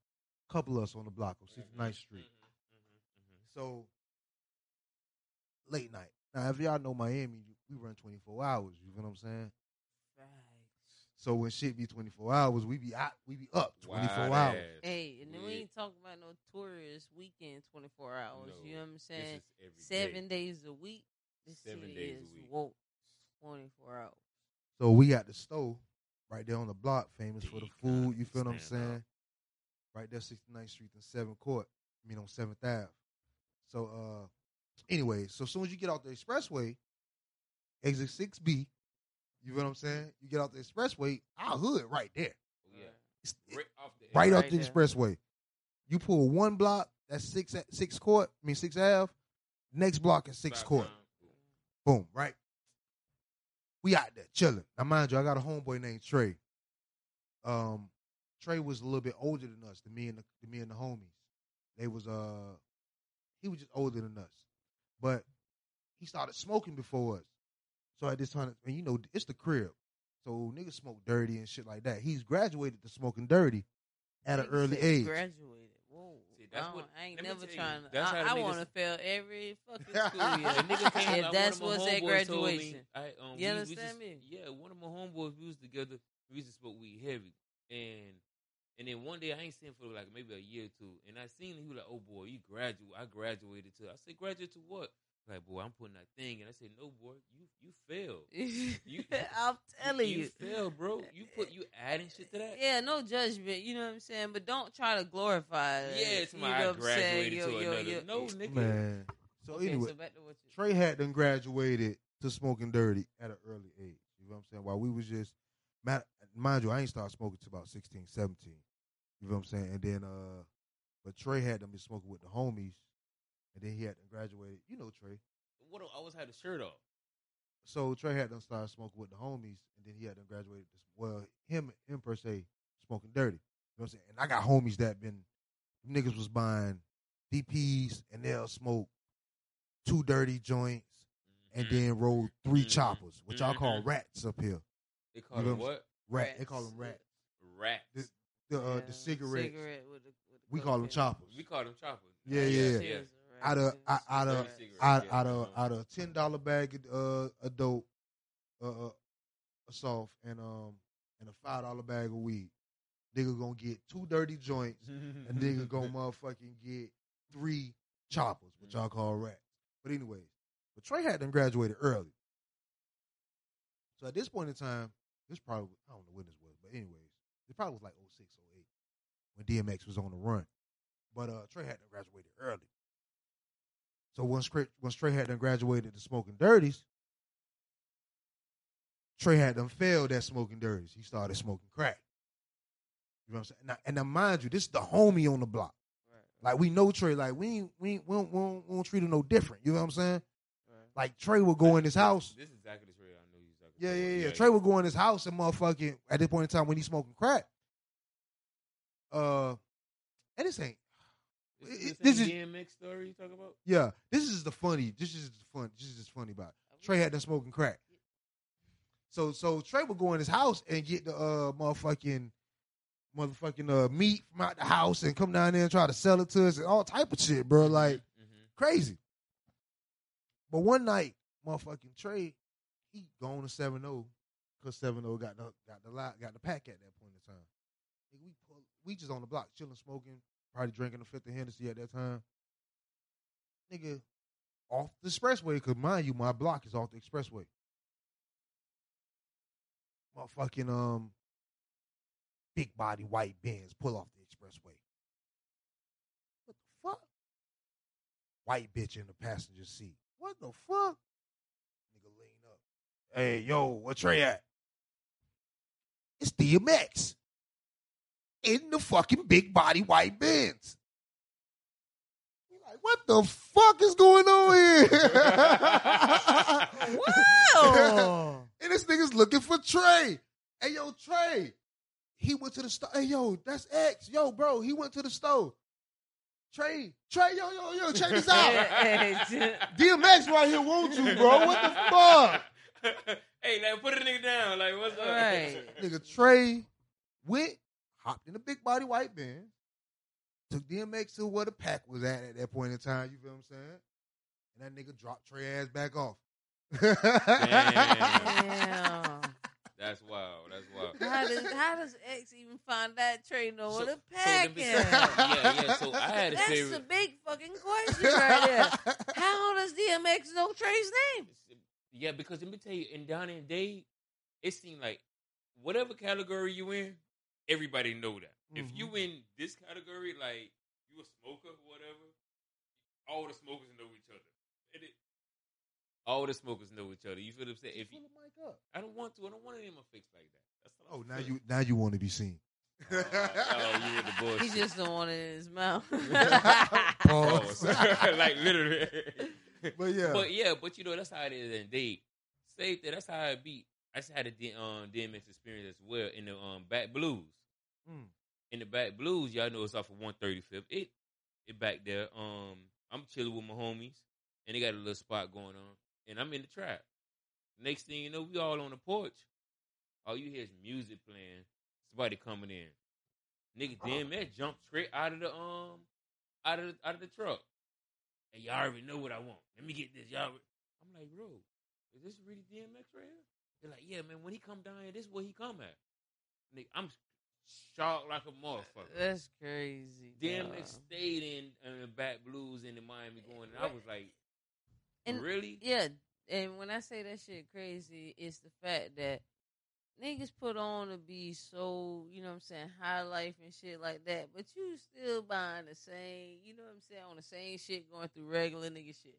couple of us on the block on 69th Street. Mhm, So late night. Now, if y'all know Miami, we run 24 hours. You know what I'm saying? Facts. So when shit be 24 hours, we be out, we be up mhm. 24 Wild hours. ass. Hey, and then we ain't talking about no tourist weekend, twenty four hours. No, you know what I'm This saying? is every Seven day. days a week. This Seven city days a is week. woke twenty four hours. So we got the stove right there on the block, famous for the food. You feel what I'm saying? up. Saying? Right there, 69th Street and 7th Court. I mean, on 7th Ave. So, uh, anyway, so as soon as you get out the expressway, exit 6B, you feel what I'm saying? You get out the expressway, our hood right there. Oh, yeah. It's Right off the right Right up the expressway. You pull one block, that's six six court, I mean six Ave. Next block is six Stop court. sign. Boom, right? We out there chilling. Now, mind you, I got a homeboy named Trey. Um, Trey was a little bit older than us, than me and the, than me and the homies. They was uh, he was just older than us, but he started smoking before us. So at this time, and you know, it's the crib, so niggas smoke dirty and shit like that. He's graduated to smoking dirty at an early age. Graduated. Whoa. See, that's I, what- I ain't never tell you, trying to. I, I want to fail every fucking school year. Nigga came If like, that's one of my what's at homeboys told me. I, um, You we- we understand just- me? Yeah, one of my homeboys, we was together. We used to smoke weed heavy, and and then one day I ain't seen him for like maybe a year or two, and I seen him. He was like, "Oh boy, you graduate." I graduated too." I said, "Graduate to what?" Like, boy, I'm putting that thing, and I said, "No, boy, you you failed. You- I'm telling you. you failed, bro. You put you adding shit to that." Yeah, no judgment. You know what I'm saying, but don't try to glorify. it. Yeah, it's you my know I what I'm saying? graduated Yo, to yo, another. yo, no, nigga. Man. So Okay, anyway, so back to what you. Trey had done graduated to smoking dirty at an early age. You know what I'm saying? While we was just, mind you, I ain't started smoking till about 16, 17. You know what I'm saying? And then, uh, but Trey had them smoking with the homies, and then he had them graduated. You know Trey. What? I always had the shirt off. So Trey had them start smoking with the homies, and then he had them graduated. To, well, him, him per se, smoking dirty. You know what I'm saying? And I got homies that been, niggas was buying DPs, and they'll smoke two dirty joints and Mhm. then roll three Mhm. choppers, which y'all call Mhm. rats up here. They call You know them what? Rat, they call them rats. Rats. The- The uh, Yeah, the cigarettes, cigarette with the, with the we call them choppers. we call them choppers. Yeah, yeah, Yes, yeah. Out of out, out of out, yeah. out of out of ten dollar bag of uh, a dope, uh, uh, a soft, and um and a five dollar bag of weed. Nigga gonna get two dirty joints, and nigga gonna motherfucking get three choppers, which y'all call rats. But anyways, but Trey had them graduated early. So at this point in time, this probably I don't know when this was, but anyways, it probably was like 06, 08 when DMX was on the run. But uh Trey had them graduated early. So once Trey, once Trey had them graduated to smoking dirties, Trey had them failed at smoking dirties. He started smoking crack. You know what I'm saying? Now, and now, mind you, this is the homie on the block. Right, Like we know Trey. Like we ain't, we ain't, we, don't, we, don't, we don't treat him no different. You know what I'm saying? right. Like Trey would go in his house. This is the I know you talking Yeah, yeah, yeah. Trey would go in his house and motherfucking at this point in time when he's smoking crack. Uh, and this ain't. This, it- this, this is- DMX story you talking about? Yeah, this is the funny. This is the fun. This is just funny about it. Trey had them smoking crack. So so Trey would go in his house and get the uh motherfucking motherfucking uh meat from out the house and come down there and try to sell it to us and all type of shit, bro. Like Mhm. crazy. But one night, motherfucking Trey, he gone to 7-0 because 7-0 got the got the lot, got the pack at that point in time. Nigga, we pull, we just on the block chilling, smoking, probably drinking a fifth of Hennessy at that time. Nigga, off the expressway, because mind you, my block is off the expressway. Motherfucking um big body white Benz pull off the expressway. What the fuck? White bitch in the passenger seat. What the fuck? Nigga lean up. Hey, yo, where Trey at? It's DMX. In the fucking big body white. You're like, what the fuck is going on here? Wow. and this nigga's looking for Trey. Hey, yo, Trey. He went to the store. Hey, yo, that's X. Yo, bro, he went to the store. Trey, Trey, yo, yo, yo, check this out. DMX right here won't you, bro. What the fuck? hey, like put a nigga down. Like what's up? Right. Nigga, Trey went, hopped in a big body white van, took DMX to where the pack was at at that point in time. You feel what I'm saying? And that nigga dropped Trey ass back off. Damn. That's wild. That's wild. How does how does X even find that Trey know So- what a pack the- is? yeah, yeah. So I had a That's favorite. a big fucking question right there. How does DMX know Trey's name? Yeah, because let me tell you, in down in the day, it seemed like whatever category you in, everybody know that. If you Mm-hmm. in this category, like you a smoker, or whatever, all the smokers know each other. And it- all the smokers know each other. You feel what I'm saying? If you, mic up. I don't want to, I don't want it in my face like that. That's all Oh, I'm now saying. you now you want to be seen. Oh, oh, you with the bullshit. He just don't want it in his mouth. Pause. like literally. But yeah. But yeah, but you know that's how it is in date. Say that that's how it be. I just had a D- um, DMX experience as well in the um back blues. Mm. In the back blues, y'all know it's off of one thirty fifth. It it back there. Um, I'm chilling with my homies, and they got a little spot going on, and I'm in the trap. Next thing you know, we all on the porch. All you hear is music playing. Somebody coming in. Nigga DMX jumped straight out of the um out of the, out of the truck. Y'all already know what I want. Let me get this. Y'all, I'm like, bro, is this really DMX right here? They're like, yeah, man. When he come down here, this is where he come at. Nigga, I'm shocked like a motherfucker. That's crazy. DMX dog. stayed in the Back Blues in the Miami going, and I was like, And- really? Yeah, and when I say that shit crazy, it's the fact that niggas put on to be so, you know what I'm saying, high life and shit like that, but you still buying the same, you know what I'm saying, on the same shit going through regular nigga shit.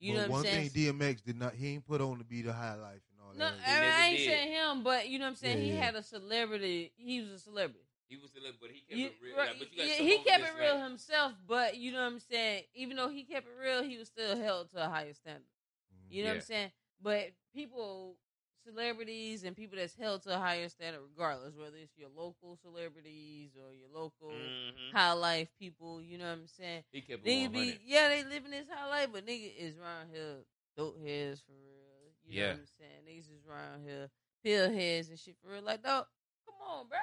You but know what one I'm saying? thing DMX did not he ain't put on to be the high life and all no, that. I, mean, I ain't did. saying him, but you know what I'm saying. Yeah, he yeah. had a celebrity. He was a celebrity. He was still, but he kept You- it real. right, Like, but you got yeah, he kept this, it real like- himself, but you know what I'm saying. Even though he kept it real, he was still held to a higher standard. You know what I'm saying? But people, celebrities, and people that's held to a higher standard, regardless whether it's your local celebrities or your local Mhm. high life people. You know what I'm saying? He kept Nigga be yeah, they living this high life, but nigga is around here dope heads for real. You know Yeah. what I'm saying? Niggas is around here, pill heads and shit for real. Like, dog, come on, bro.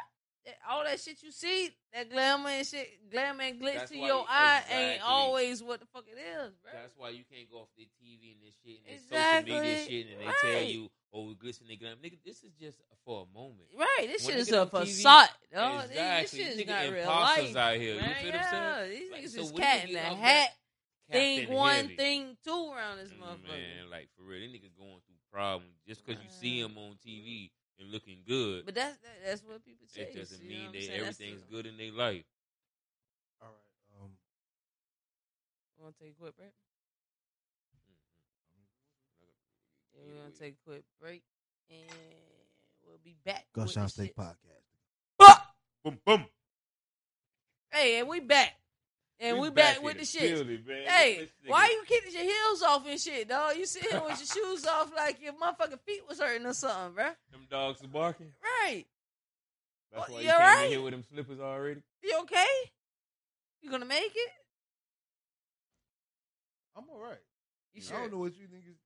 All that shit you see, that glamour and shit, glamour and glitz That's to your you- eye ain't always what the fuck it is, bro. That's why you can't go off the TV and this shit and Exactly. social media shit and they tell you, oh, glisten and glam. Nigga, this is just for a moment. Right, this When shit is a on TV, facade. dog. This- exactly. This shit is not real life. out here. You Man, feel what I'm saying? these Like, niggas so is when cat in the hat. that Think one Heavy. thing two around this Mm, motherfucker. Man, like for real, they niggas going through problems just because you see them on TV and looking good. But that's that, that's what people chase. it doesn't you mean what that everything's good in their life. All right. Um, Want to take a quick break? Mm-hmm. Yeah, we're gonna take a quick break, and we'll be back. Gun with Shot the Steak shit. Podcast. Boom, boom. Hey, and we back, and we, back, with the shit. Hey, why you kicking your heels off and shit, dog? You sitting here with your shoes off like your motherfucking feet was hurting or something, bruh. Them dogs are barking. Right? That's why you you came alright? in here with them slippers already. You okay? You gonna make it? I'm all right. You I don't know what you niggas.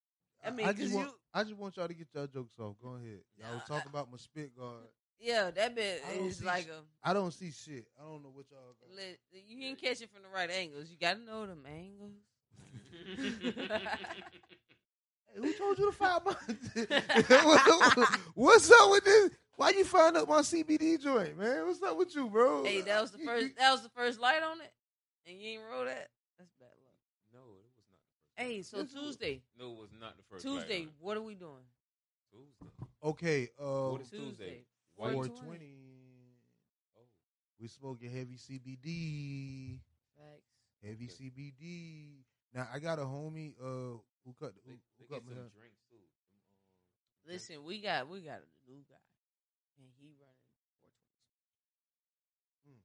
I mean, I 'cause just want, you- I just want y'all to get y'all jokes off. Go ahead. Y'all was talking about my spit guard. Yeah, that bit I don't is like sh- a. I don't see shit. I don't know what y'all. Got. Let, you didn't catch it from the right angles. You gotta know them angles. Hey, who told you to find my? What's up with this? Why you find up my CBD joint, man? What's up with you, bro? hey, that was the first. That was the first light on it, and you ain't roll that. That's bad luck. no, it was not the first. Hey, so Yes, it was. Tuesday, No, it was not the first. light Tuesday, on it. what are we doing? Tuesday. Okay. Uh, What is Tuesday? Tuesday. White- 420. Oh, We smoking heavy CBD. Facts. Heavy Okay. CBD. Now I got a homie uh who cut who, they, who they cut get my some hair. drinks too. Some, um, Listen, we got we got a new guy, and he running 420. Hmm.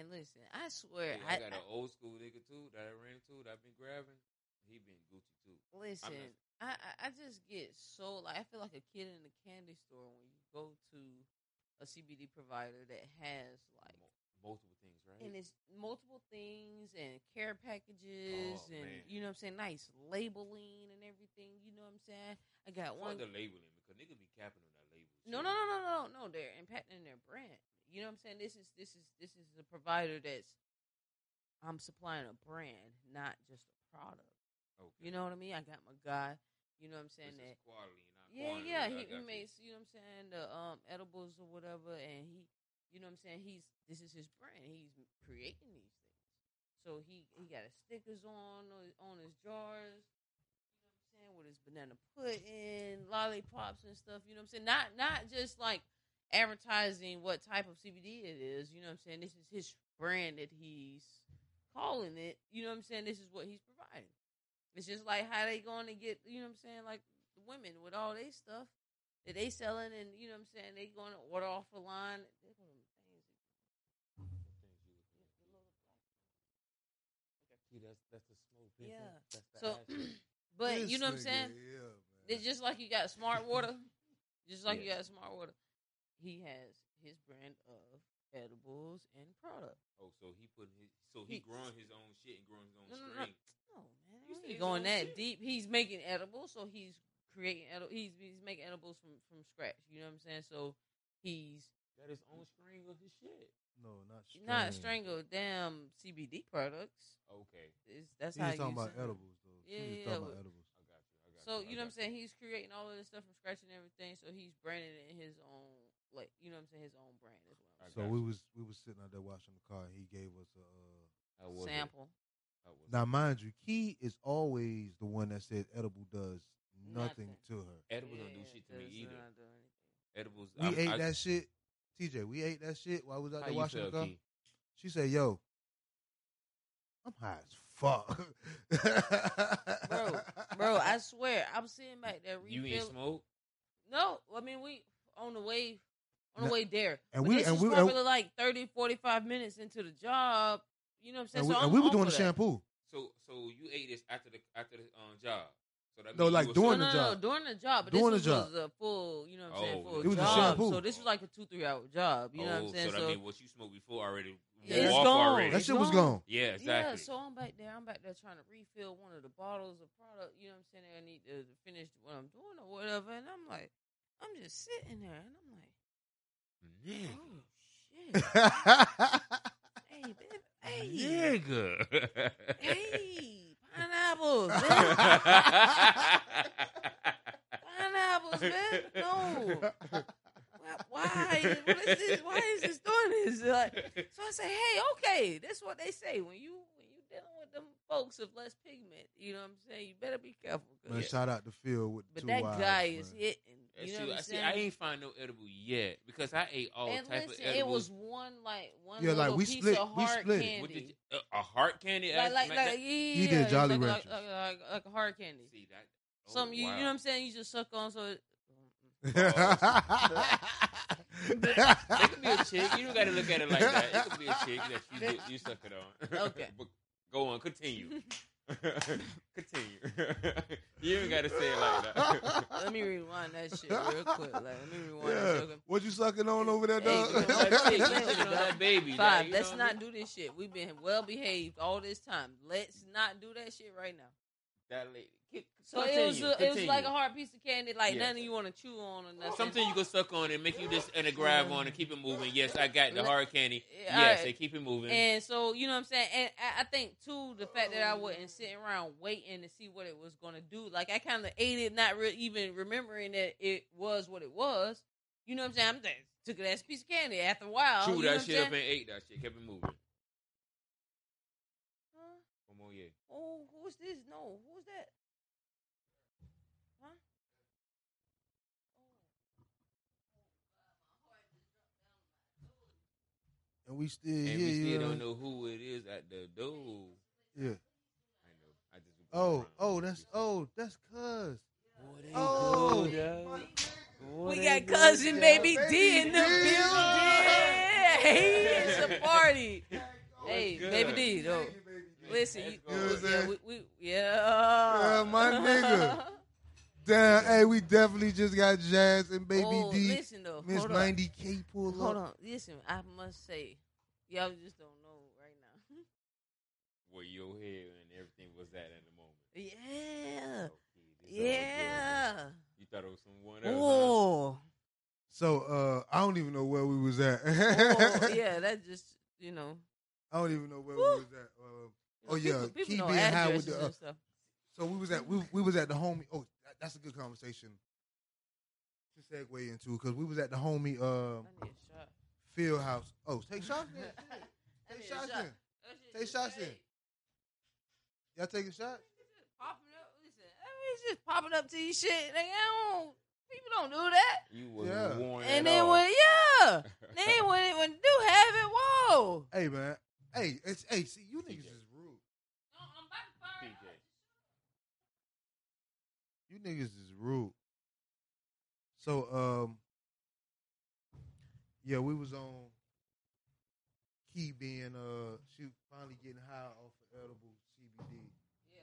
And listen, I swear, Yeah, I, I got I- an old school nigga too that I ran into that I've been grabbing. He been Gucci too. listen. I, I I just get so like I feel like a kid in a candy store when you go to a CBD provider that has like multiple things, right? and it's multiple things and care packages Oh, and man. you know what I'm saying, nice labeling and everything. You know what I'm saying? I got one. the labeling because niggas be capping on that label. No, no, no, no, no, no. They're impacting their brand. You know what I'm saying? This is this is this is a provider that's I'm supplying a brand, not just a product. Okay. You know what I mean? I got my guy. You know what I'm saying? This That is quality, yeah, quantity. yeah. He, he makes you know what I'm saying the um edibles or whatever, and he, you know what I'm saying. He's this is his brand. He's creating these things. So he he got his stickers on on his- on his jars. You know what I'm saying with his banana pudding, lollipops and stuff. You know what I'm saying. Not not just like advertising what type of CBD it is. You know what I'm saying. This is his brand that he's calling it. You know what I'm saying. This is what he's providing. It's just like how they going to get, you know what I'm saying, like the women with all their stuff that they selling, and you know what I'm saying, they going to order off the line. They gonna things. See, that's that's the smoke. Yeah. That's the So, ash. but This you know what I'm saying. Yeah, man. It's just like you got smart water, just like you got smart water. He has his brand of edibles and product. oh, so he put his, so he, He- growing his own shit and growing his own No, no, no. Strain. You he say going that shit. deep. He's making edibles, so he's creating edibles. He's he's making edibles from from scratch. You know what I'm saying? So he's Got his own string of his shit. no, not strain. not strangle damn CBD products. Okay, Is that's He how was talking about it. edibles though. Yeah, he yeah, talking yeah. about edibles. I got you. I got So you. you know what I'm saying? He's creating all of this stuff from scratch and everything. So he's branding it in his own, like you know what I'm saying, his own brand as well. So got we was we was sitting out there watching the car. and He gave us a. Uh, How it? Sample. How was now, mind you, Key is always the one that said edible does nothing, Nothing. to her. edibles don't do shit to me either. not do anything. Edibles. We I'm- ate I- that shit. TJ, we ate that shit while we was out How there you watching the car. Key? She said, "Yo, I'm high as fuck, Bro, Bro, I swear, I'm sitting back there You ain't smoke. No, I mean we on the way on the No, way there. and But we- this and is we- and- probably like 30, 45 minutes into the job. You know what I'm saying? and we, so and I'm we were doing the that. shampoo. So so you ate this after the after the um, job. So that No, mean like you was doing no, the no, job. No, during the job, but Doing this the was, job. was a full, you know what I'm saying, Oh, full it was a job. shampoo. So this was like a two, three hour job. You know what I'm saying? Oh, so So, that mean what you smoked before already Yeah, wore it's gone. already. That It's shit was gone. gone. yeah, exactly. yeah, so I'm back there. I'm back there trying to refill one of the bottles of product. You know what I'm saying? I need to finish what I'm doing or whatever. And I'm like, I'm just sitting there, and I'm like, Nigga. oh shit, hey, baby, hey, Nigga. hey, pineapples, man. pineapples, man. No. Why? Why? What is this? Why is this doing this? Like, so I say, hey, okay, that's what they say when you when you dealing with them folks of less pigment. You know what I'm saying? You better be careful. Man, shout out to Phil with the but two that wives, guy man. is hitting. You know see, what I I'm see, saying? I ain't find no edible yet because I ate all and type listen, of it was one like one Yeah, like, little we piece split- of we hard split it. candy. What did you, uh, a heart candy? like, Ass- like, like, that- yeah, He did Jolly like, like, Ranchers. like, like, like a hard candy. See that? Oh, Something you, you know what I'm saying? You just suck on so. It, It could be a chick. You don't got to look at it like that. It could be a chick that you you suck it on. Okay. but go on, continue. continue. you ain't got to say it like that. Let me rewind that shit real quick. Like, let me rewind yeah. that shit. What you sucking on over there, Hey, dog? you know, That like, chick, man, you sucking on that baby. Five. that, Let's not I mean? do this shit. We've been well behaved all this time. Let's not do that shit right now. That lady. Keep- So continue, it was a, it was like a hard piece of candy, like Yes. nothing you want to chew on or nothing. Something you can suck on and make you just and a grab on and keep it moving. Yes, I got the hard candy. Yeah, Yes, alright. they keep it moving. And so you know what I'm saying. And I, I think too the fact that I wasn't sitting around waiting to see what it was gonna do. Like I kind of ate it, not re- even remembering that it was what it was. You know what I'm saying? I'm just took it as a piece of candy. After a while, Chew you know that shit up and ate that shit. Kept it moving. Huh? One more yeah. Oh, who's this? No, who's that? And we still And here. we still you don't know. know who it is at the door. Yeah. I know. I just Oh, oh, that's oh, that's cuz. Oh. good, We got cousin dog. baby Baby D in the building. building. It's a party. Hey, good? baby D, though. Listen, you, Let's go. You know what I'm yeah, we, we, yeah, Yeah, my nigga. Damn, hey, we definitely just got Jazz and Baby oh, D. listen though, Miss hold on, 90K pull up. hold on. Listen, I must say, y'all just don't know right now. Where your hair and everything was at in the moment. yeah, Okay, this all good, yeah. You thought it was someone else? huh? Oh, So uh I don't even know where we was at. oh, yeah. That just you know. I don't even know where Woo. we was at. Uh, Oh, know, yeah, people, people Key know being high with addresses the, uh, so we was at we, we was at the homie. Oh, that, that's a good conversation to segue into because we was at the homie uh I need a shot. field house. Oh, take shots then. Take shots shot. then. Take shots hey, in. Y'all taking shots? it's just Popping up. Listen, I mean, it's just popping up to you shit. Like, I don't. People don't do that. You was Yeah. worn And then when yeah, then when it, when do have it, whoa. Hey man. Hey, it's hey. See, you niggas TJ. is rude. I'm about to fire PJ. You niggas is rude. So um, yeah, we was on Key being uh, she finally getting high off of edible CBD. Yeah,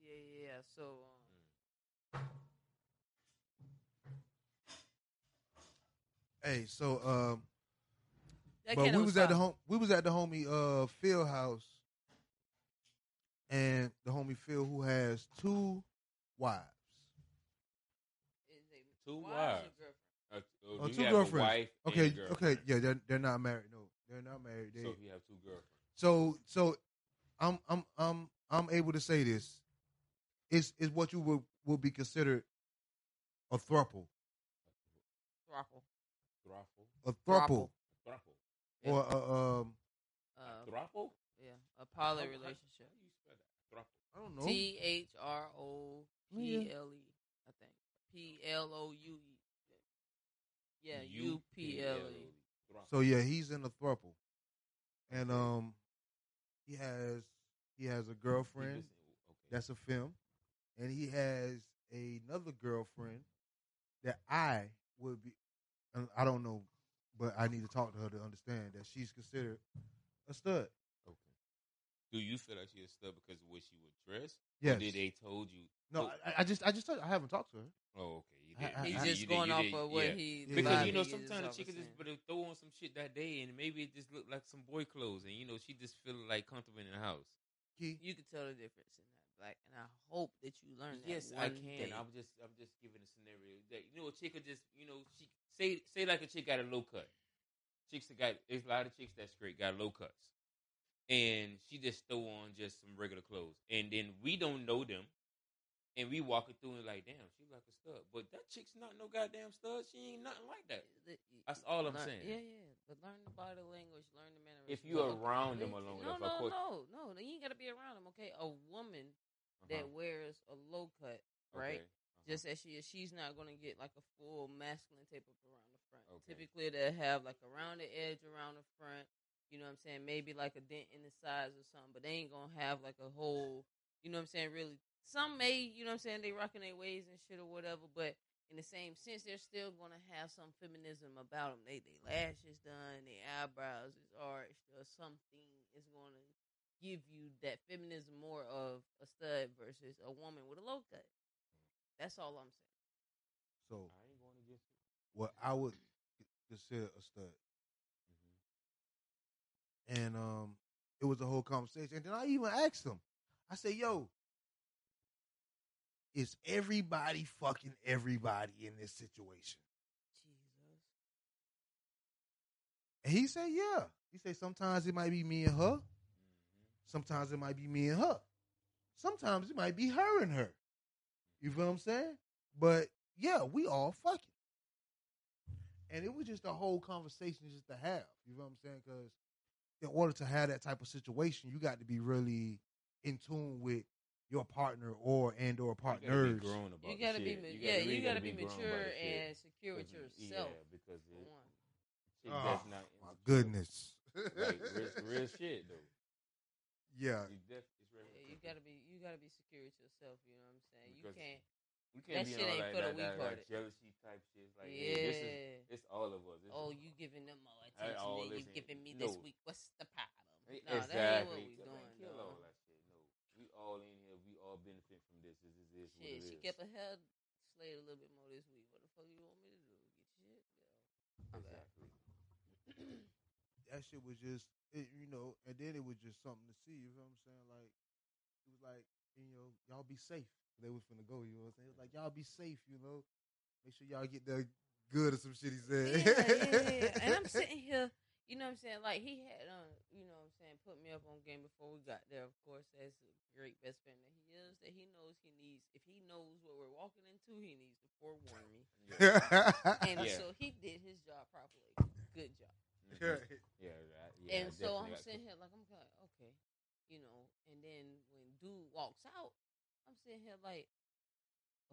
yeah, yeah. yeah. So um, Hey, so um, that but we was at the home. We was at the homie uh Phil house, and the homie Phil who has two wives. Is it Two wives or wives. Uh, oh, Oh, two a girlfriends. wife and Okay, a girlfriend? okay, yeah, they're they're not married. No, they're not married. They, So you have two girlfriends, So so I'm I'm I'm I'm able to say this. Is is what you would would be considered a thruple. Thruple. thruple, A thruple. thruple, Yeah. Or a, um Uh, thruple. yeah, a poly How- how- relationship. You spell that? Thruple. I don't know. T H R O P L E. I think P L O U E. Yeah, U P L E. So yeah, he's in a thruple. And um he has he has a girlfriend listen- okay. that's a film. And he has another girlfriend that I would be I don't know, but I need to talk to her to understand that she's considered a stud. Okay. Do you feel like she's a stud because of the way she was dressed? Yes. Or did they told you? No, I, I just I just I haven't talked to her. Oh, okay. You did. I- He's I- just you going you off of what yeah. he Yeah. Because you know sometimes a off chick of could just saying. but throw on some shit that day and maybe it just looked like some boy clothes and you know she just feel like comfortable in the house. Key. You can tell the difference in that, black, and I hope that you learn that. Yes, one I can. Day. I'm just I'm just giving a scenario that you know a chick could just you know she say say like a chick got a low cut. Chicks that got there's a lot of chicks that's straight got low cuts, and she just throw on just some regular clothes, and then we don't know them, and we walking through and like damn she like a stud, but that chick's not no goddamn stud. She ain't nothing like that. That's all I'm learn- saying. Yeah, yeah. But learn the body language, learn the mannerisms. If you're around them alone, no, no, course. no, no. You ain't gotta be around them. Okay, a woman that Uh-huh. wears a low cut, right? Okay. Uh-huh. Just as she is, she's not gonna get like a full masculine tape up around the front. Okay. Typically, they have like a rounded edge around the front. You know what I'm saying? Maybe like a dent in the sides or something, but they ain't gonna have like a whole. You know what I'm saying? Really, some may. You know what I'm saying? They rocking their ways and shit or whatever, but in the same sense, they're still gonna have some feminism about them. They they lashes done, their eyebrows is arched, or something is gonna give you that feminism more of a stud versus a woman with a low cut. That's all I'm saying. So I ain't going against it. what I would consider a stud, and um, it was a whole conversation. And then I even asked him. I said, "Yo, is everybody fucking everybody in this situation?" Jesus. And he said, "Yeah." He said, "Sometimes it might be me and her. Mm-hmm. Sometimes it might be me and her. Sometimes it might be her and her. You feel what I'm saying? But yeah, we all fucking. And it was just a whole conversation just to have. You know what I'm saying? Because in order to have that type of situation, you got to be really in tune with your partner or and or You gotta partners. be grown about You gotta be, shit. ma- You yeah, really you gotta be grown about mature the shit. and secure with yourself. Yeah, because for it, one. shit Oh, that's not my insecure. goodness. like real, real shit though. yeah. You def- it's real. Yeah, you gotta be, you gotta be secure with yourself. You know what I'm saying? You can't. We can't That be shit on ain't like for the that, that, that weak-hearted. jealousy type shit. Like, yeah. yeah, this is it's all of us. This oh, you giving them more I- attention all than you this ain't- giving me this no. week. What's the problem? No, exactly. that ain't what we Kill- doing. kill though. all that shit. No, we all in here. We all benefit from this. This is this. Shit, she is. kept her hair slayed a little bit more this week. What the fuck you want me to do? Get your shit? Yeah. Exactly. that shit was just it, you know, and then it was just something to see. You know what I'm saying? Like it was like you know, y'all be safe. They was finna go. You know what I'm saying? It was like y'all be safe. You know, make sure y'all get that good or some shit. He said. yeah, yeah, yeah. And I'm sitting here, you know what I'm saying? Like he had uh, you know what I'm saying, put me up on game before we got there, of course, as a great best friend that he is, that he knows he needs if he knows what we're walking into, he needs to forewarn me. And Yeah. so he did his job properly. Good job. Mhm. Yeah, right. Yeah, and I so I'm sitting to- here like I'm like, okay, you know. And then when dude walks out, I'm sitting here like,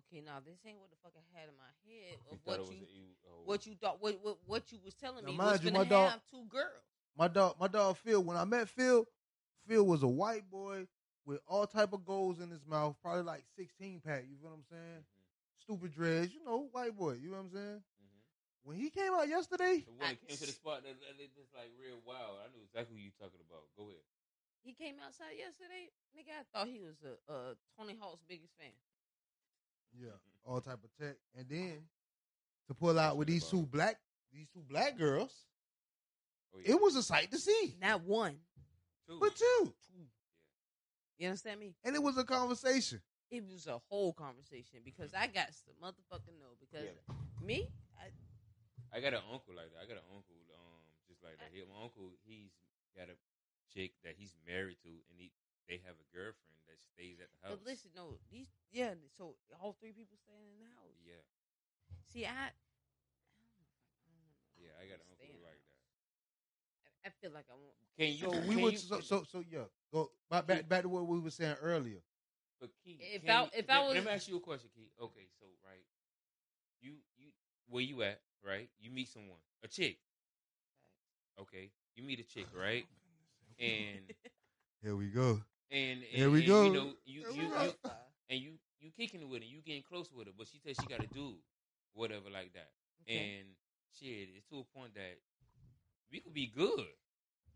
okay, now this ain't what the fuck I had in my head of thought what you a- you- oh, what you thought what what, what you was telling Now, me mind you, my dog- have two girls. my dog, my dog Phil. When I met Phil, Phil was a white boy with all type of goals in his mouth, probably like 16 pack. You feel what I'm saying? Mhm, Stupid dreads, you know, white boy. You know what I'm saying? mhm. When he came out yesterday, So when I- it came to the spot, that, that it just like real wild. I knew exactly who you talking about. Go ahead. He came outside yesterday, nigga. I thought he was a, a Tony Hawk's biggest fan. Yeah, all type of tech, and then to pull out with these two black, these two black girls, Oh, yeah. it was a sight to see. Not one, Two. But two, you understand me? and it was a conversation. It was a whole conversation because I got to motherfucking know because Yeah. me, I, I got an uncle like that. I got an uncle, um, just like that. He, my uncle, he's got a chick that he's married to, and he they have a girlfriend that stays at the house. but listen, no, these yeah. So all three people staying in the house. Yeah, See, I, I yeah, I got an uncle Staying like that. I, I feel like I want. Can you? So can we were you- so, so so yeah. Go back back back to what we were saying earlier. But Key, If can I- if let, I was- let me ask you a question, Key. Okay, so right, you you where you at? Right, you meet someone, a chick. Okay, you meet a chick, oh, right? And Here we go. and, and Here we and, go. You know, you you, you and you you kicking with her, you getting close with her, but she says she got a dude, whatever like that. Okay. And shit, it's to a point that we could be good.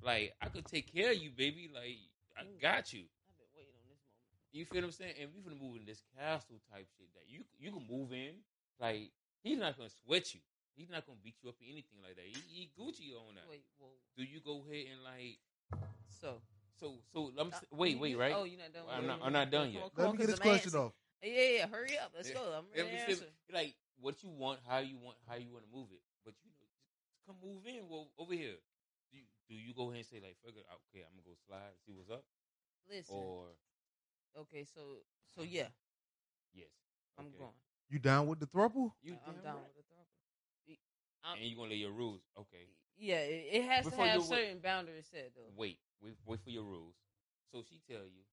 Like I could take care of you, baby. Like I got you. I've been waiting on this moment. You feel what I'm saying? And we finna move in this castle type shit that you you can move in. Like he's not gonna sweat you. He's not gonna beat you up or anything like that. He, he Gucci on that. Wait, whoa. Do you go ahead and like So so so? I'm, uh, wait wait right. Oh, you're not done. I'm not- I'm not done yet. Let on, me get this question answering. off. Yeah, yeah. Hurry up. Let's Yeah. go. I'm ready to answer. still, like what you want, how you want, how you want to move it. But you know, just come move in. Well, over here. Do you, do you go ahead and say like, "Fuck it, okay, I'm gonna go slide and see what's up," Listen. or Okay, so so yeah, yes, I'm okay. going. You down with the throuple? You I'm damn down right. with the throuple. I'm- And you gonna lay your rules, okay? Yeah, it, it has Before to have you wa- certain boundaries set though. Wait, wait, wait for your rules. So she tell you,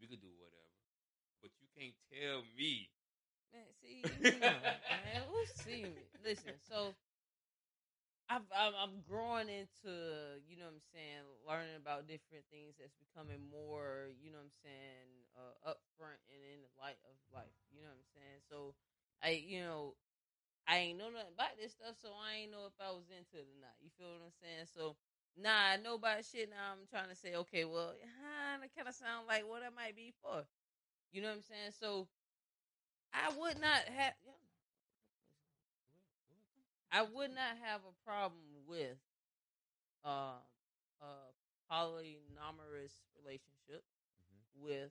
we could do whatever, but you can't tell me. Man, see, you know, man, who's seeing me? Listen, so I've, I'm, I'm growing into, you know what I'm saying, learning about different things that's becoming more, you know what I'm saying, uh, upfront and in the light of life. You know what I'm saying? So I, you know, I ain't know nothing about this stuff, so I ain't know if I was into it or not. You feel what I'm saying? So nah, I know about shit. Now I'm trying to say, okay, well, huh, that kind of sound like what I might be for. You know what I'm saying? So I would not have. I would not have a problem with uh, a polyamorous relationship with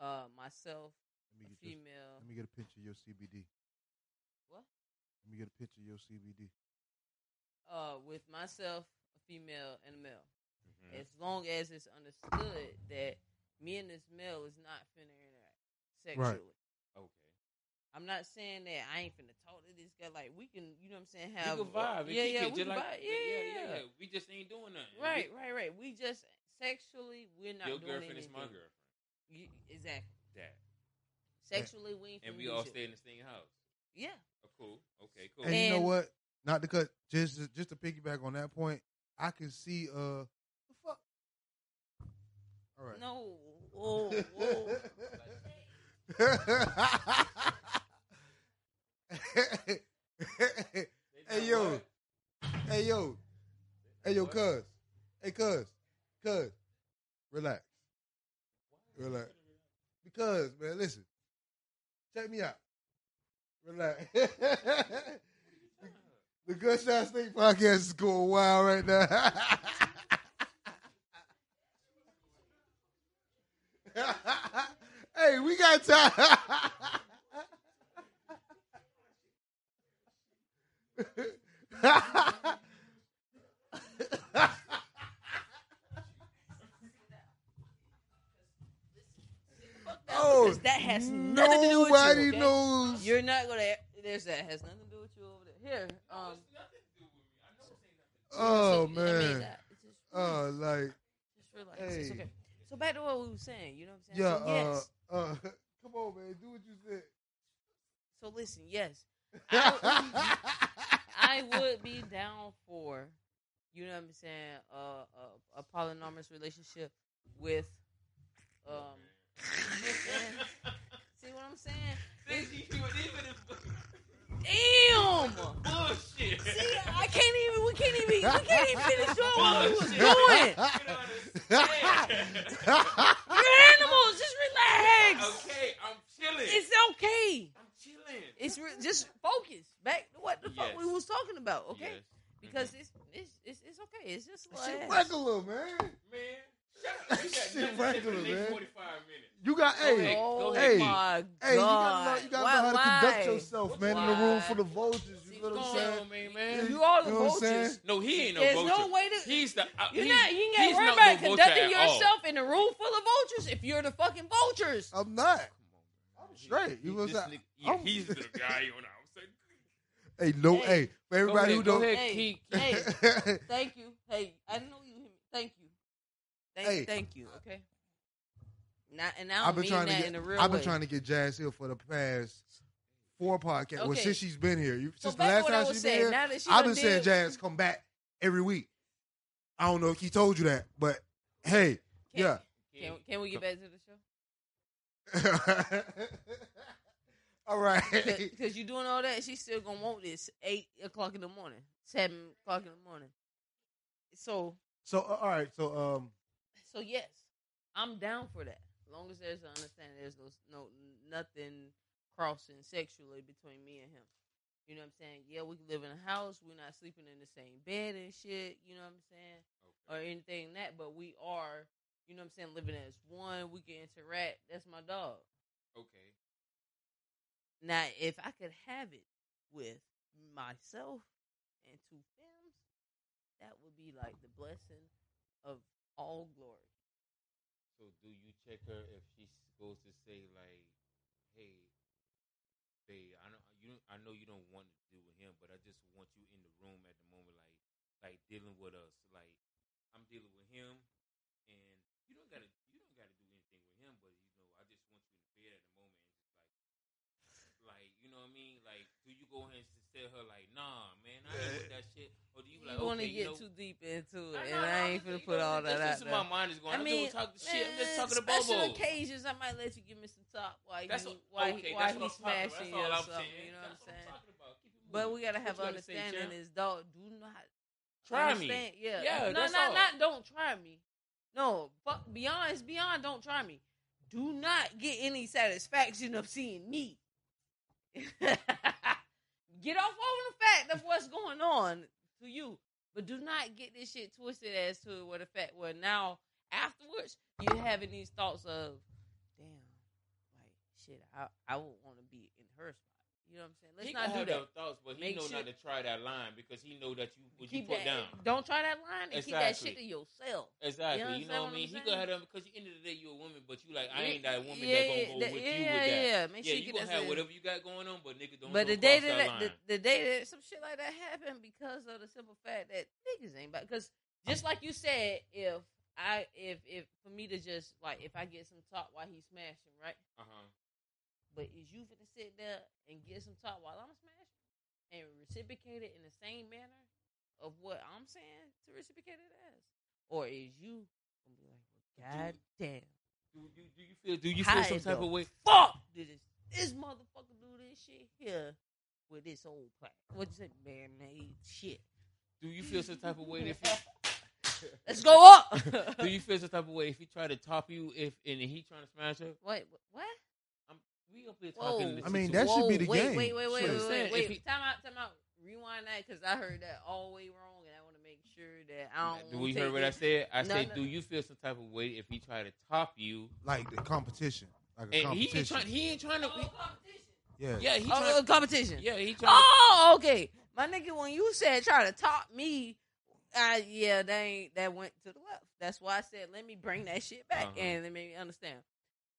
uh, myself, Let me a get your, female. let me get a picture of your CBD. What? Let me get a picture of your CBD. Uh, with myself, female, and a male. Mhm. As long as it's understood that me and this male is not finna interact sexually. Okay. I'm not saying that I ain't finna talk to this guy. Like we can, you know what I'm saying? We Have can vibe. Yeah, yeah, we just can like- vibe. Yeah, yeah, yeah. We just ain't doing nothing. Right, right, right. We just sexually, we're not Your doing girlfriend is anything. my girlfriend. You, exactly. That. Sexually, we ain't And we all stay in the same house. Yeah. Oh, cool. Okay, cool. And, you know what? Not to cut, just just to piggyback on that point, I can see uh the fuck. All right. No. Whoa, whoa. hey yo, hey yo, hey yo, cuz, hey cuz, cuz, relax, relax. Because man, listen, check me out. Relax. the Good Gunshot State podcast is going wild right now. hey, we got time. oh, that has nothing to do with you, nobody okay? knows. You're not gonna. There's that has nothing Here, um. oh so, man. that- it's Oh, like just relax. It's okay. So back to what we were saying. You know what I'm saying? yeah. So, yes. Uh, uh, come on, man. Do what you said. So listen. Yes. I, I would be down for, you know what I'm saying, uh, a, a polyamorous relationship with, um, see what I'm saying? Damn! Bullshit. See, I can't even, we can't even, we can't even finish doing what we was doing. You're animals, just relax. Okay, I'm chilling. It's okay. I'm chilling. It's re- just focus back to what the fuck Yes. we was talking about, okay? Yes. Because it's, it's it's it's okay. It's just like a Shit little regular, man. Man, shut up. You got Shit nothing to say for regular, man. 45 minutes. You got Go hey, ahead. Oh Hey. my hey, you gotta know, god! you gotta Why- know how to conduct yourself, What's man, in the room why? full of vultures. See You know what I'm saying? on, man, man. You all the You know vultures. No, he ain't no There's vulture. no way to. He's the. Uh, You're he's, not. You ain't he's got worried not about no conducting yourself in a room full of vultures if you're the fucking vultures. I'm not. Come on, bro. I'm straight. You He- know what I'm saying? yeah, he's the guy on the outside. Hey, no, Hey. hey, for everybody go who don't. ahead, Hey, hey, thank you. Hey, I know you. Thank you. Thank, Hey. thank you. Okay. Not, and I have been mean trying to that get. in a real I've been way. trying to get Jazz Hill for the past four podcasts. Well, Okay. since she's been here, you, So since the last time she's been here, she I've been saying Jazz come back every week. I don't know if he told you that, but hey, Can, yeah. Can, can we get back to the show? all right. Because you're doing all that, she's still gonna want this eight o'clock in the morning, seven o'clock in the morning. So, So uh, all right. So um, so yes, I'm down for that. As long as there's an understanding, there's no, no nothing crossing sexually between me and him. You know what I'm saying? Yeah, we can live in a house. We're not sleeping in the same bed and shit. You know what I'm saying? Or anything that, but we are, you know what I'm saying, living as one. We can interact. That's my dog. Okay. Now, if I could have it with myself and two films, that would be like the blessing of all glory. So do you check her if she goes to say like, "Hey, babe, I know you. I know you don't want to deal with him, but I just want you in the room at the moment, like, like dealing with us. Like, I'm dealing with him, and you don't gotta, you don't gotta do anything with him, but you know, I just want you in the bed at the moment, and just like, like, you know what I mean? Like, do you go ahead and just tell her like, "Nah, man, I ain't with that shit," or do you You like, want to okay, get you know, too deep into it, nah, and I I'm ain't finna put know, all that that's out where my mind is going. I I'm mean, doing talk shit. I'm just man, talking to special Bobo. occasions, I might let you give me some talk while That's he what- while okay, he while that's he what I'm talking about. smashing you or something. You know what I'm saying? talking about. Keep it But we gotta have you understanding. Is dog do not Try me. Yeah, Yeah, no, not not don't try me. No, fuck beyond it's beyond. Don't try me. Do not get any satisfaction of seeing me. get off on the fact of what's going on to you, but do not get this shit twisted as to what fact where now afterwards you're having these thoughts of, damn, like shit. I I would want to be in her spot. You know what I'm saying? Let's he not do have that. those thoughts, but he Make know sure- not to try that line because he know that you what you Keep put that. down. Don't try that line and keep that Exactly. shit to yourself. Exactly. You You, know what I what mean? I'm He saying? gonna have them because at the end of the day you're a woman, but you like I ain't that woman that gonna go that- with you with that. Yeah, Make Yeah, sure you get gonna have whatever you got going on, but nigga don't. But the day that, the, the day that some shit like that happened because of the simple fact that niggas ain't about because just like you said, if I if if for me to just like if I get some talk while he's smashing, right? uh-huh. But is you finna sit there and get some talk while I'm smashing and reciprocate it in the same manner of what I'm saying to reciprocate it as? Or is you gonna be like, well, God damn. Do you do you feel do you feel some type of way? Fuck did this this motherfucker do this shit here with this old plat. What you say, man made shit. Do you feel some type of way if he, Let's go up. do you feel some type of way if he try to top you if and he trying to smash her? Wait, what? I'm, we up here Whoa. talking. I mean, that should be the wait, game. Wait, wait, wait, Shit. wait, wait, wait. he- time out, time out. Rewind that because I heard that all the way wrong, and I want to make sure that I don't. Do we take heard what I said? I No, said, no. do you feel some type of way if he try to top you? like the competition, like a And he ain't competition. trying. He ain't trying to. Oh, competition. yeah, yeah, he Oh, trying. uh, competition. yeah, he trying. Oh, okay. My nigga, when you said try to top me, uh, yeah, that ain't that went to the left. That's why I said let me bring that shit back Uh-huh. and let me understand.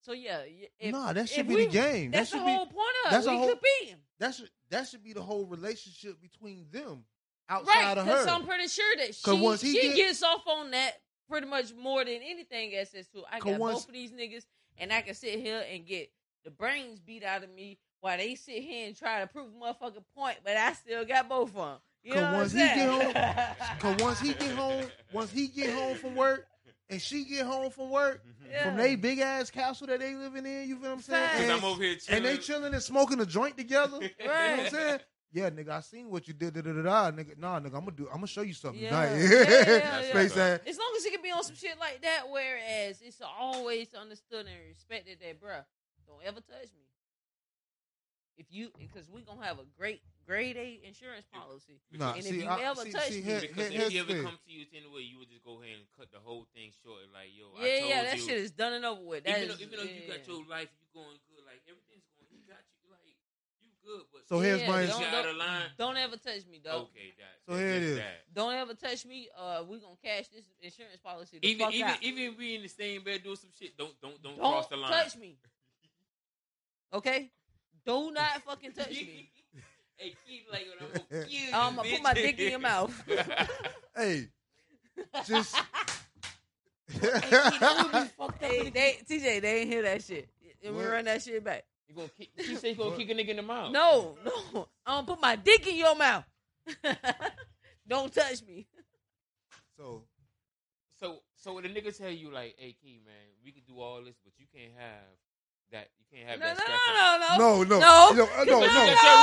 So yeah, if, nah, that should be we- the game. That that's should the be whole point of that's We whole- competing, that should that should be the whole relationship between them right? outside of her. Because. I'm pretty sure that she she get- gets off on that pretty much more than anything else. As to I got once- both of these niggas, and I can sit here and get the brains beat out of me while they sit here and try to prove a motherfucking point, but I still got both of them. You 'Cause know what once I'm he saying? get Cause once he get home, once he get home from work, and she get home from work, mm-hmm. Yeah. from they big ass castle that they living in, you feel what I'm saying? And, I'm over here chilling. and they chilling and smoking a joint together. You know what I'm saying? Yeah, nigga, I seen what you did. Da, da, da, da. Nigga, nah, nigga, I'm gonna do. I'm gonna show you something Yeah. tonight. Yeah, yeah, yeah. Face ass. As long as he can be on some shit like that, whereas it's always understood and respected that, bruh, don't ever touch me. If you, because we're gonna have a great grade A insurance policy. Nah, And if you I, ever see, touch see, me- here- Because here- if he here's the ever thing. come to you anyway, you would just go ahead and cut the whole thing short. Like, yo, I Yeah, told yeah, that you. shit is done and over with. That even, is- though, even though you got your life, you going good. Like everything's going. you got you. Like you good, but So here's Yeah, my- you don't, got out of line. don't ever touch me, dog. Okay, that. So here it is. That. Don't ever touch me. Uh, we gonna cash this insurance policy. The Even fuck even out. even if we in the same bed doing some shit, don't don't don't, don't cross the line. touch me. Okay, do not fucking touch me. hey, keep like I'm gonna kill you. I'm gonna put my bitch. dick in your mouth. Hey, just. Hey, they, they, TJ, they ain't hear that shit. And we What? run that shit back. You gonna kick? She said you gonna What? kick a nigga in the mouth. No, no. I'm gonna put my dick in your mouth. Don't touch me. so So so when the nigga tell you like, hey, Key, man, we can do all this, but you can't have that. You can't have No, no, that. no, scrap no, no. no, no, No. no, no, You uh, no, got no, your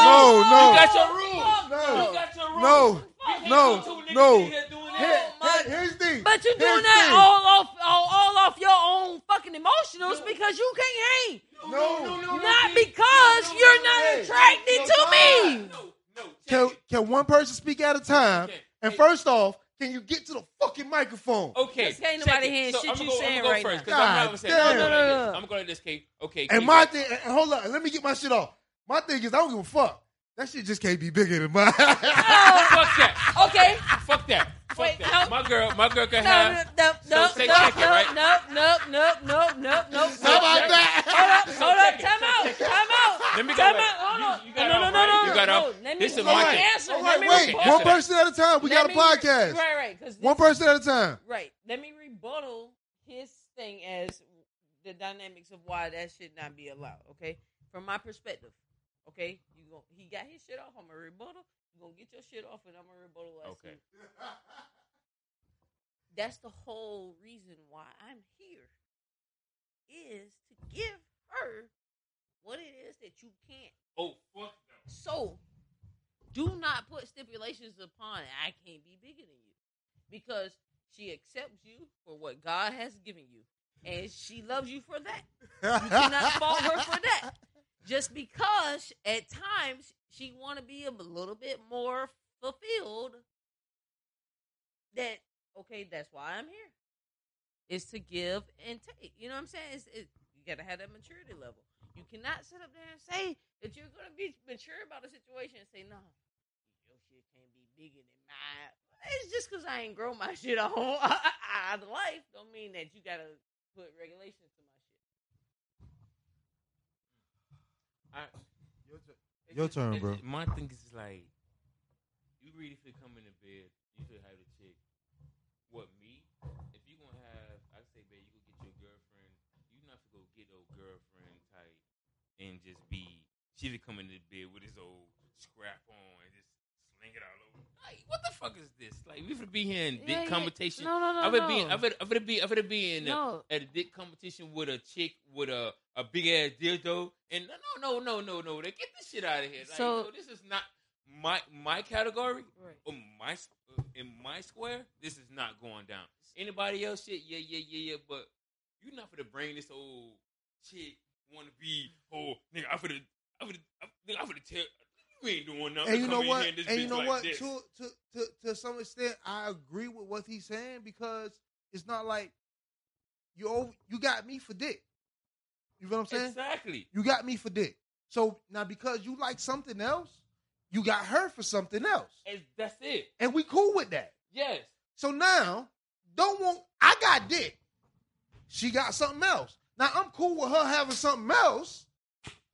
no, rules. no. You got your rules. Fuck No. You got your rules. No. You can't No. go two niggas No. in here doing Here- that. my- here- here's the thing. But you're Here's doing the that thing. all off, all, all off your own fucking fucking emotional is No. because you can't hang. No. Not Keith. because No, no, you're no, not hey, attracted no, to no, me. No, no. Can check it. can one person speak at a time? Okay. And Hey, first off, can you get to the fucking microphone? Okay. Because can't check nobody hearing So shit I'ma you go, saying I'ma go right first, now. 'cause I'm God gonna say damn. I'm gonna No, no, no, no. I'm gonna go like this, Kate. Okay. And Kate, my right. thing, and hold on, let me get my shit off. My thing is, I don't give a fuck. That shit just can't be bigger than mine. Oh, fuck that. Okay. Fuck that. Fuck Wait, that. no. My girl, my girl can No, have. no, no, So say no, check it, no, right? no, no, no, no, no, no. How about that? Hold up, So hold up, check it, time so out, check it. time out. Let me go Time back. out, hold You- on. you got no, off, no, no, right? no, You no, got no. off. Let me This is let my me thing. answer. All Let right, me wait. rebuttal. One person at a time. We Let got a me- podcast. Right, right. 'cause One this- person at a time. Right. Let me rebuttal his thing as the dynamics of why that should not be allowed. Okay, from my perspective. Okay, He got his shit off. I'm a rebuttal. You gonna get your shit off, and I'm a rebuttal. Okay. That's the whole reason why I'm here. Is to give her what it is that you can't. Oh fuck no. So, do not put stipulations upon it. I can't be bigger than you because she accepts you for what God has given you, and she loves you for that. You cannot fault her for that. Just because at times she want to be a little bit more fulfilled. That okay, that's why I'm here. Is to give and take. You know what I'm saying? It's, it, you got to have that maturity level. You cannot sit up there and say that you're to be mature about a situation and say, no, your shit can't be bigger than mine. It's just because I ain't grow my shit on out of life don't mean that you got to put regulations to my shit. I, Your turn, bro. My thing is like, you really feel come in the bed, you should have the chick. What me? If you gonna have, I say, babe, you go get your girlfriend. You not to go get old girlfriend type and just be. She be coming in the bed with his old scrap on and just sling it all over. Like, what the fuck is this? Like, we finna be here in dick Yeah, yeah. competition. No, no, no, I would no. be, I would, I would be, I would be in. a- at a dick competition with a chick with a, a big ass dildo and no no no no no no they get this shit out of here. Like, So- no, this is not my my category Right. or my in my square. This is not going down. Anybody else shit? Yeah yeah yeah yeah. But you not for to bring this old chick want to be oh nigga. I for to I for to I, to tell you ain't doing nothing. and you know what? And you know like what? this. To, to to to some extent, I agree with what he's saying because it's not like you over, you got me for dick. You feel what I'm saying? Exactly. You got me for dick. So now because you like something else, you got her for something else, And that's it. and we cool with that. Yes. So now, don't want I got dick. She got something else. Now I'm cool with her having something else.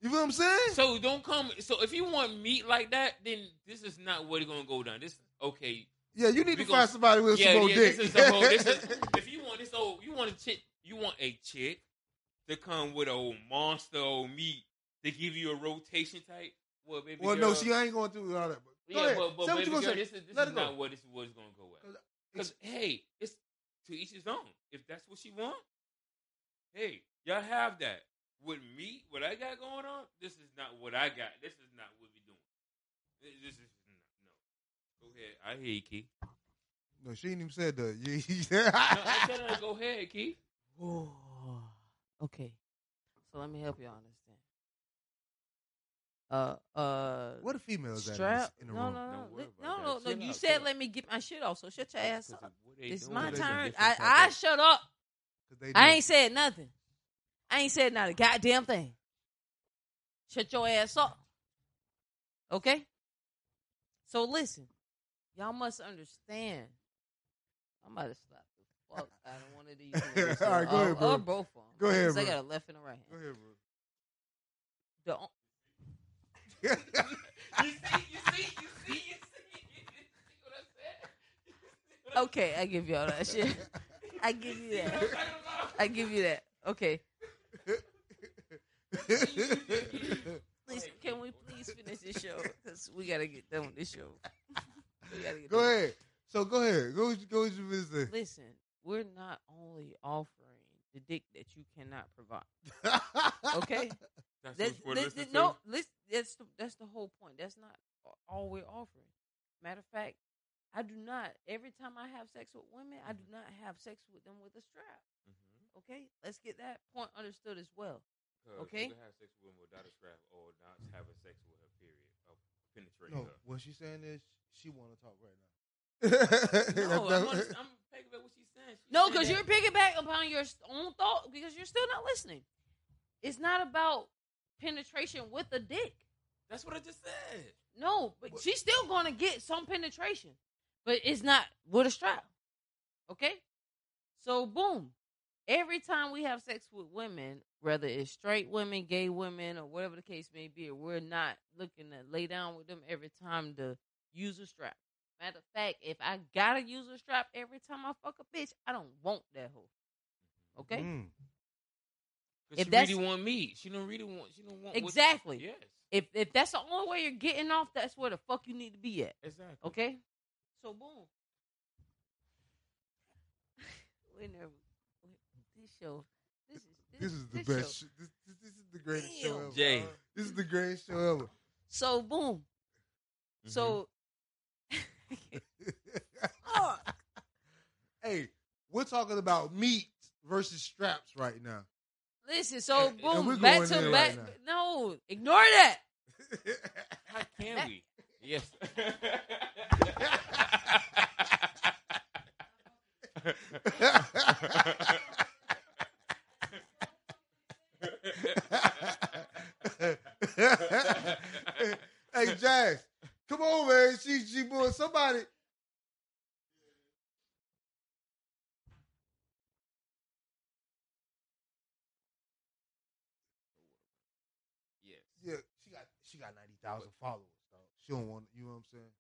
You feel what I'm saying? So don't come. So if you want meat like that, then this is not what it's gonna go down. This okay. yeah, you need to gonna- find somebody with Yeah, some more yeah. dick. This is whole. This is if you want this old. You want a chick. You want a chick to come with a old monster old meat to give you a rotation type. Well, baby well, girl, no, she ain't going through all that. But go Yeah, ahead. but, but Say what baby girl, say. this is this is not what this it's gonna go with. Because uh, hey, it's to each his own. If that's what she want, hey, y'all have that. With me, what I got going on, this is not what I got. This is not what we doing. This this is no. Go ahead. I hear you, Key. No, she ain't even said that. No, I tell her go ahead, Key. okay. So let me help you understand. Uh, uh, what a female is that in, strap? this, in the no, room? no, no, Don't worry Li- about no, no, no. You out, said chill let me get my shit off. So shut your ass up. of what they It's my turn. I, I shut up. I ain't said nothing. I ain't said not a goddamn thing. Shut your ass up. Okay? So listen, y'all must understand. I'm about to slap the fuck out of one of these. niggas. All right, go or, ahead, bro. Or both of them. Go ahead, Because I got a left and a right Go hand. ahead, The o- You see, you see, you see, you see, you see what I said? okay, I give y'all that shit. I give you that. I give you that. Okay. Bro. Please, can we please finish this show? Because we gotta get done with this show. We gotta get go done. ahead. So go ahead. Go go with your business. Listen, we're not only offering the dick that you cannot provide. Okay, That's that's, what's for that- listening that- to? no, listen, that's the, that's the whole point. That's not all we're offering. Matter of fact, I do not. Every time I have sex with women, I do not have sex with them with a strap. Mhm. Okay, let's get that point understood as well. Okay. You can have sex with him without a strap or not having sex with her. Period. Of penetrating No, her. what she's saying is she want to talk right now. No, I'm, honest, I'm picking what she's saying. She No, said because that- you're piggyback upon your own thought because you're still not listening. It's not about penetration with a dick. That's what I just said. No, but What- she's still gonna get some penetration, but it's not with a strap. Okay, so boom. Every time we have sex with women, whether it's straight women, gay women, or whatever the case may be, we're not looking to lay down with them every time to use a strap. Matter of fact, if I gotta use a strap every time I fuck a bitch, I don't want that hoe. Okay, Mm. 'Cause If she that's- really want me. She don't really want. She don't want what- exactly. yes, If if that's the only way you're getting off, that's where the fuck you need to be at. exactly. Okay? So boom. we never this show this is This is the this best. show- sh- This, this, this is the greatest show Damn. ever. Jay. This is the greatest show ever. So boom. Mhm. So hey, we're talking about meat versus straps right now. listen, so boom, we're back to back right no, ignore that. how can That- we? Yes. hey, Jazz, come on, man. She, she, boy, somebody. yes. Yeah, she got she got ninety thousand followers. Dog. She don't want you know what I'm saying.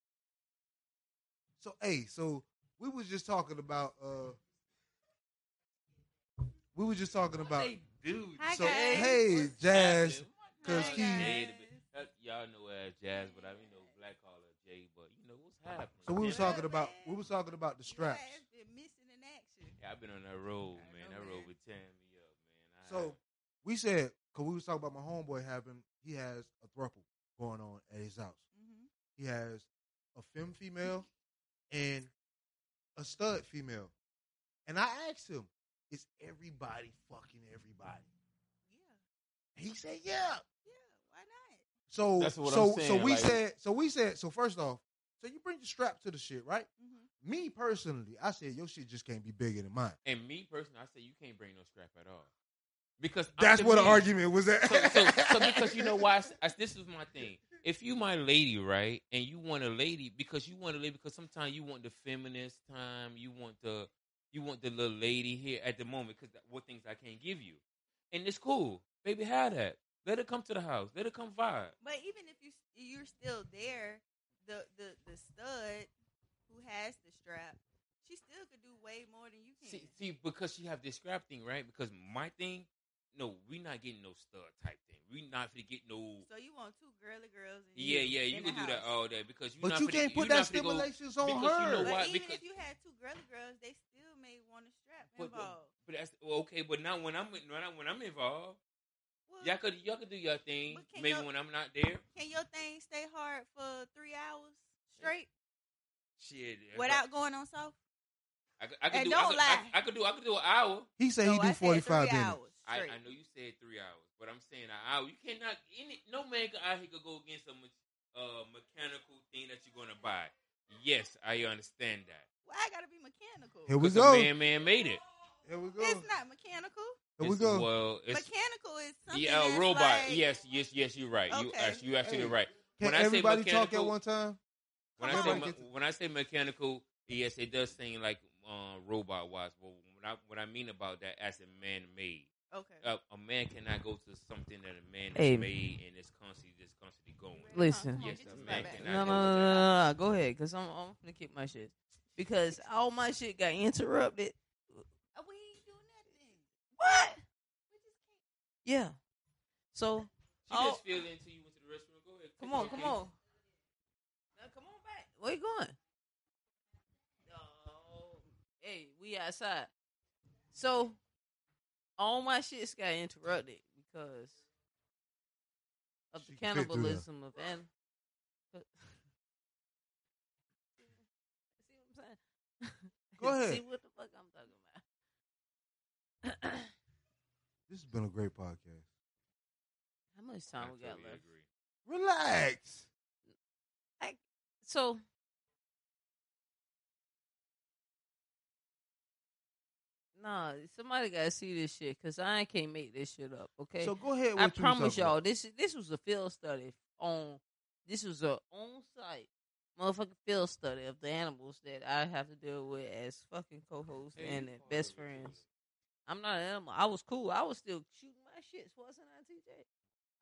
So hey, so we was just talking about uh we were just talking about They do. Hi, so guys. hey What's Jazz, happening? 'cause Hi, he- Jay, guys. the- y'all know her as Jazz, but I mean, know Black call her Jay. But you know what's happening? so we was talking about we was talking about the straps. Been missing in action. Yeah, I've been on that road, man. know, That road man. been tearing me up, man. I So we said because we was talking about my homeboy having he has a thruple going on at his house. Mm-hmm. He has a femme female and a stud female. And I asked him, is everybody fucking everybody? Yeah, He said, yeah. yeah. Why not? So That's what so I'm saying, so we like- said so we said so first off, so you bring the strap to the shit, right? Mm-hmm. Me personally, I said your shit just can't be bigger than mine. and me personally, I say you can't bring no strap at all because I'm That's the what the argument was at. so, so, so because you know why? I s- I, this is my thing. If you my lady, right, and you want a lady because you want a lady because sometimes you want the feminist time, you want the you want the little lady here at the moment because what things I can't give you, and it's cool, baby. Have that. Let her come to the house. Let her come vibe. But even if you you're still there, the the the stud who has the strap, she still could do way more than you can. See, see, because she have this scrap thing, right? Because my thing, no, we not getting no stud type thing. We not finna get no. so you want two girly girls? And Yeah, you yeah, you can the do that all day because you. but not you can't put that not finna go- stimulations on because you her. know But why? even Because- if you had two girly girls, they still may want a strap But- involved. But that's well, okay. But not when I'm when I'm, when I'm involved, Well, y'all could y'all could do your thing. Maybe y'all- when I'm not there, can your thing stay hard for three hours straight shit. if without going on soft? I, I, could- And do. don't I could, lie. I, I could do. I could do an hour. He said No, he do forty five three minutes. hours I. I know you said three hours, but I'm saying an hour. You cannot. Any no man could- out here could go against a me- uh, mechanical thing that you're gonna buy. Yes, I understand that. Why I gotta be mechanical? Here we 'Cause go. a man, man made it. Here we go. It's not mechanical. Here we It's- go. Well, it's mechanical is something yeah, a robot. like- yes, yes, yes. You're right. You, actually, you actually Hey, right. Can when I say everybody talk at mechanical- one time? When I say me- when I say mechanical, yes, it does seem like uh, robot wise. But what I what I mean about that as a man made, Okay. uh, a man cannot go to something that a man Hey. has made and is constantly just constantly going. Listen. Yes, Get a man cannot No, no, go no, no, no, no. Go ahead, cause I'm I'm gonna keep my shit. Because all my shit got interrupted. Uh, we ain't do nothing. What? We just can't. Yeah. So She Oh. just feel it until you went to the restroom. Go ahead. come on, come okay? on. Now come on back. Where you going? Oh, hey, we outside. So all my shits got interrupted because of the She can fit through there. cannibalism of an. See what I'm saying? Go ahead. See what the fuck I'm talking about. This has been a great podcast. How much time I we got totally left? agree. Relax. So Nah, somebody gotta see this shit because I can't make this shit up. Okay, So go ahead. I what you was promise y'all about. this this was a field study on this was a on site motherfucking field study of the animals that I have to deal with as fucking co-hosts Hey, and you best friends. I'm not an animal. I was cool. I was still shooting my shits, wasn't I, TJ?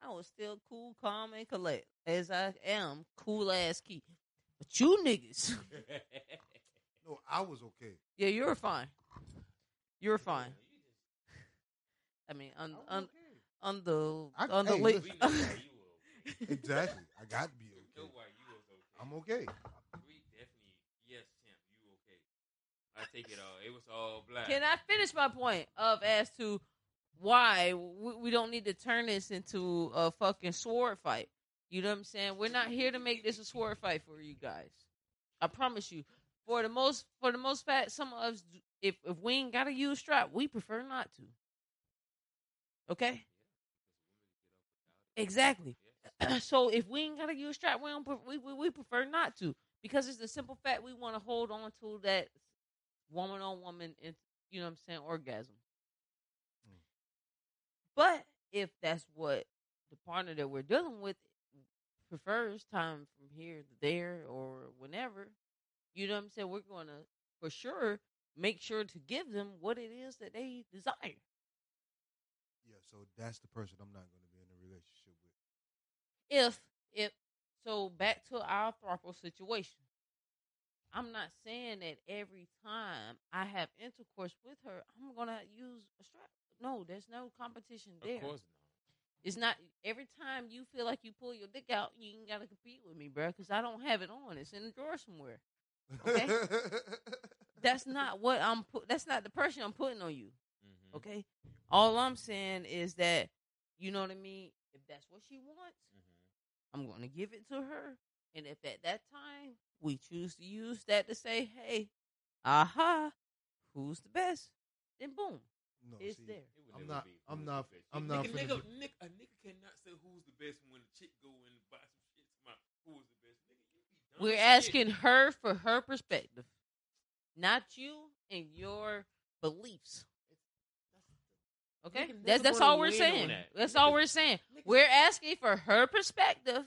I was still cool, calm, and collect as I am, cool ass key. But you niggas, No, I was okay. yeah, you were fine. You were fine. I mean, I on was on okay. on the I- on the hey, listen. We know why you were okay. Exactly. I got to be okay. I'm okay. We definitely, yes, champ, you okay. I take it all. It was all black. Can I finish my point of as to why we, we don't need to turn this into a fucking sword fight? You know what I'm saying? We're not here to make this a sword fight for you guys. I promise you. For the most, for the most part, some of us, if if we ain't gotta use strap, we prefer not to. Okay, exactly. so if we ain't gotta use strap, we don't. We, we we prefer not to because it's the simple fact we want to hold on to that woman on woman, you know what I'm saying, orgasm. Mm. But if that's what the partner that we're dealing with prefers, time from here to there or whenever, you know what I'm saying, we're going to for sure make sure to give them what it is that they desire. Yeah. So that's the person I'm not going to be in a relationship with. If if so back to our throuple situation i'm not saying that every time i have intercourse with her i'm gonna use a strap no there's no competition there Of course not. it's not every time you feel like you pull your dick out you ain't gotta compete with me bro because i don't have it on it's in the drawer somewhere Okay. that's not what i'm put that's not the pressure i'm putting on you. Mhm. okay all i'm saying is that you know what i mean if that's what she wants. I'm going to give it to her. And if at that time we choose to use that to say, hey, aha, who's the best? Then boom, no, it's see, there. It I'm not- I'm not- the. I'm not Nigga, nigga, do- nigga, a nigga cannot say who's the best when a chick go and buy some shit. To my, who is the best? Nigga, be We're asking shit. her for her perspective, not you and your beliefs. Okay, that's that's all we're saying. that. That's all we're saying. We're asking for her perspective,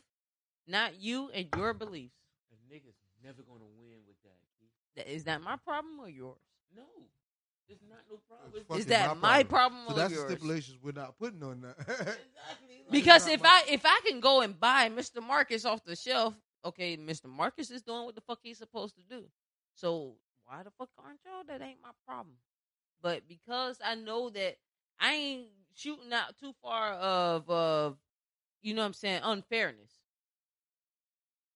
not you and your beliefs. A nigga's never gonna win with that. That- Is that my problem or yours? No, it's not no problem. It's It's Is that my my problem. problem So or that's the yours? stipulations we're not putting on that. exactly like- Because if my- I if I can go and buy Mr. Marcus off the shelf, okay, Mr. Marcus is doing what the fuck he's supposed to do. So why the fuck aren't y'all? That ain't my problem. But because I know that I ain't shooting out too far of of you know what I'm saying, unfairness.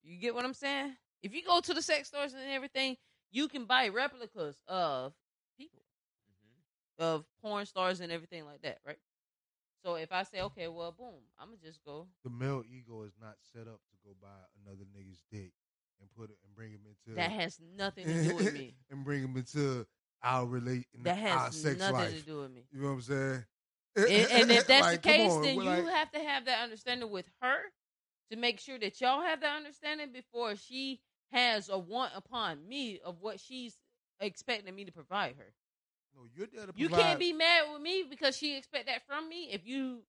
You get what I'm saying? If you go to the sex stores and everything, you can buy replicas of people Mhm. of porn stars and everything like that, right? So if I say, okay, well, boom, I'm gonna just go. the male ego is not set up to go buy another nigga's dick and put it and bring him into That has nothing to do with me. and bring him into our relate That our has sex nothing life. to do with me. You know what I'm saying? And, and if that's Like, the case, on, then you like- have to have that understanding with her to make sure that y'all have that understanding before she has a want upon me of what she's expecting me to provide her. No, you're there to You can't be mad with me because she expect that from me. If you,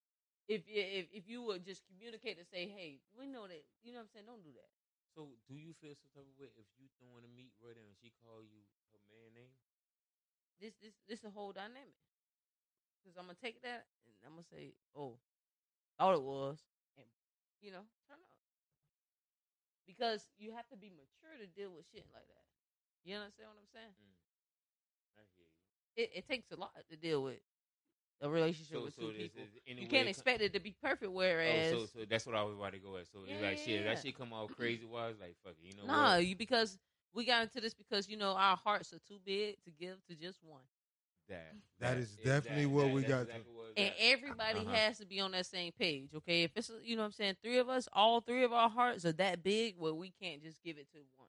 if if if you would just communicate and say, hey, we know that, you know what I'm saying? Don't do that. So, do you feel some type of way if you throwing a meat right there and she call you her man name? This this this a whole dynamic. Because I'm gonna take that and I'm gonna say, oh, all it was, and you know, turn up. Because you have to be mature to deal with shit like that. You understand what I'm saying? Mm. I hear you. It, it takes a lot to deal with a relationship So, with so two people. You can't expect it to be perfect. Whereas, Oh, so so that's what I was about to go at. So it's like shit, Yeah. that shit come out crazy wise, like fuck it, you know nah, what? you because we got into this because you know our hearts are too big to give to just one. That That is definitely what we got to- Exactly what and everybody Uh-huh. has to be on that same page okay if it's you know what i'm saying three of us all three of our hearts are that big well we can't just give it to one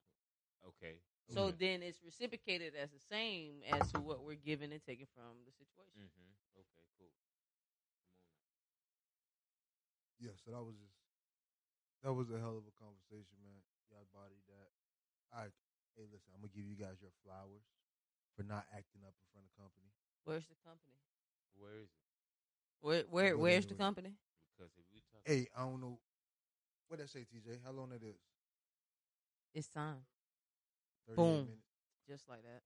Okay, So Okay. then it's reciprocated as the same as to what we're giving and taking from the situation. Mm-hmm. Okay, cool. Yeah, so that was just that was a hell of a conversation, man. Y'all body that. All right, hey, listen, I'm gonna give you guys your flowers for not acting up in front of company. Where's the company? Where is it? Where where What where's the it? company? Because if we talk, Hey, I don't know what that say, TJ. How long it is? It's time. 38 Boom. minutes? Just like that.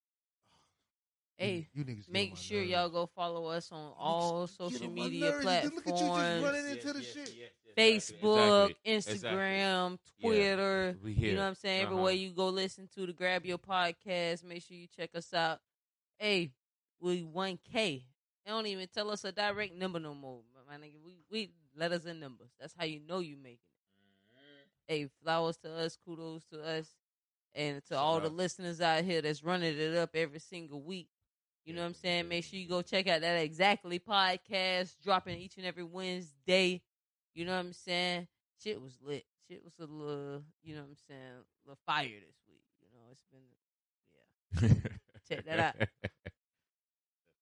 You- Hey, you, niggas make sure nerves. y'all go follow us on all get social media platforms. Look at you just running into the shit. Facebook, Exactly. Instagram, Yeah. Twitter. We You know what I'm saying? Uh-huh. Everywhere you go listen to the Grab Your Podcast, make sure you check us out. Hey, we 1K. They don't even tell us a direct number no more. My nigga, we, we let us in numbers. That's how you know you making it. Mm-hmm. Hey, flowers to us, kudos to us, and to Shout all the listeners out here that's running it up every single week. You know what I'm saying? Make sure you go check out that Exactly podcast dropping each and every Wednesday. You know what I'm saying? Shit was lit. Shit was a little, you know what I'm saying, a little fire this week. You know, it's been, yeah. Check that out.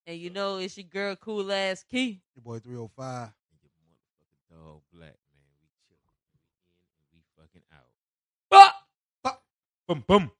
And you know, it's your girl, cool ass Key. Your boy 305. And your motherfucking dog black man. We chilling. We in and we fucking out. Ah! Boom boom.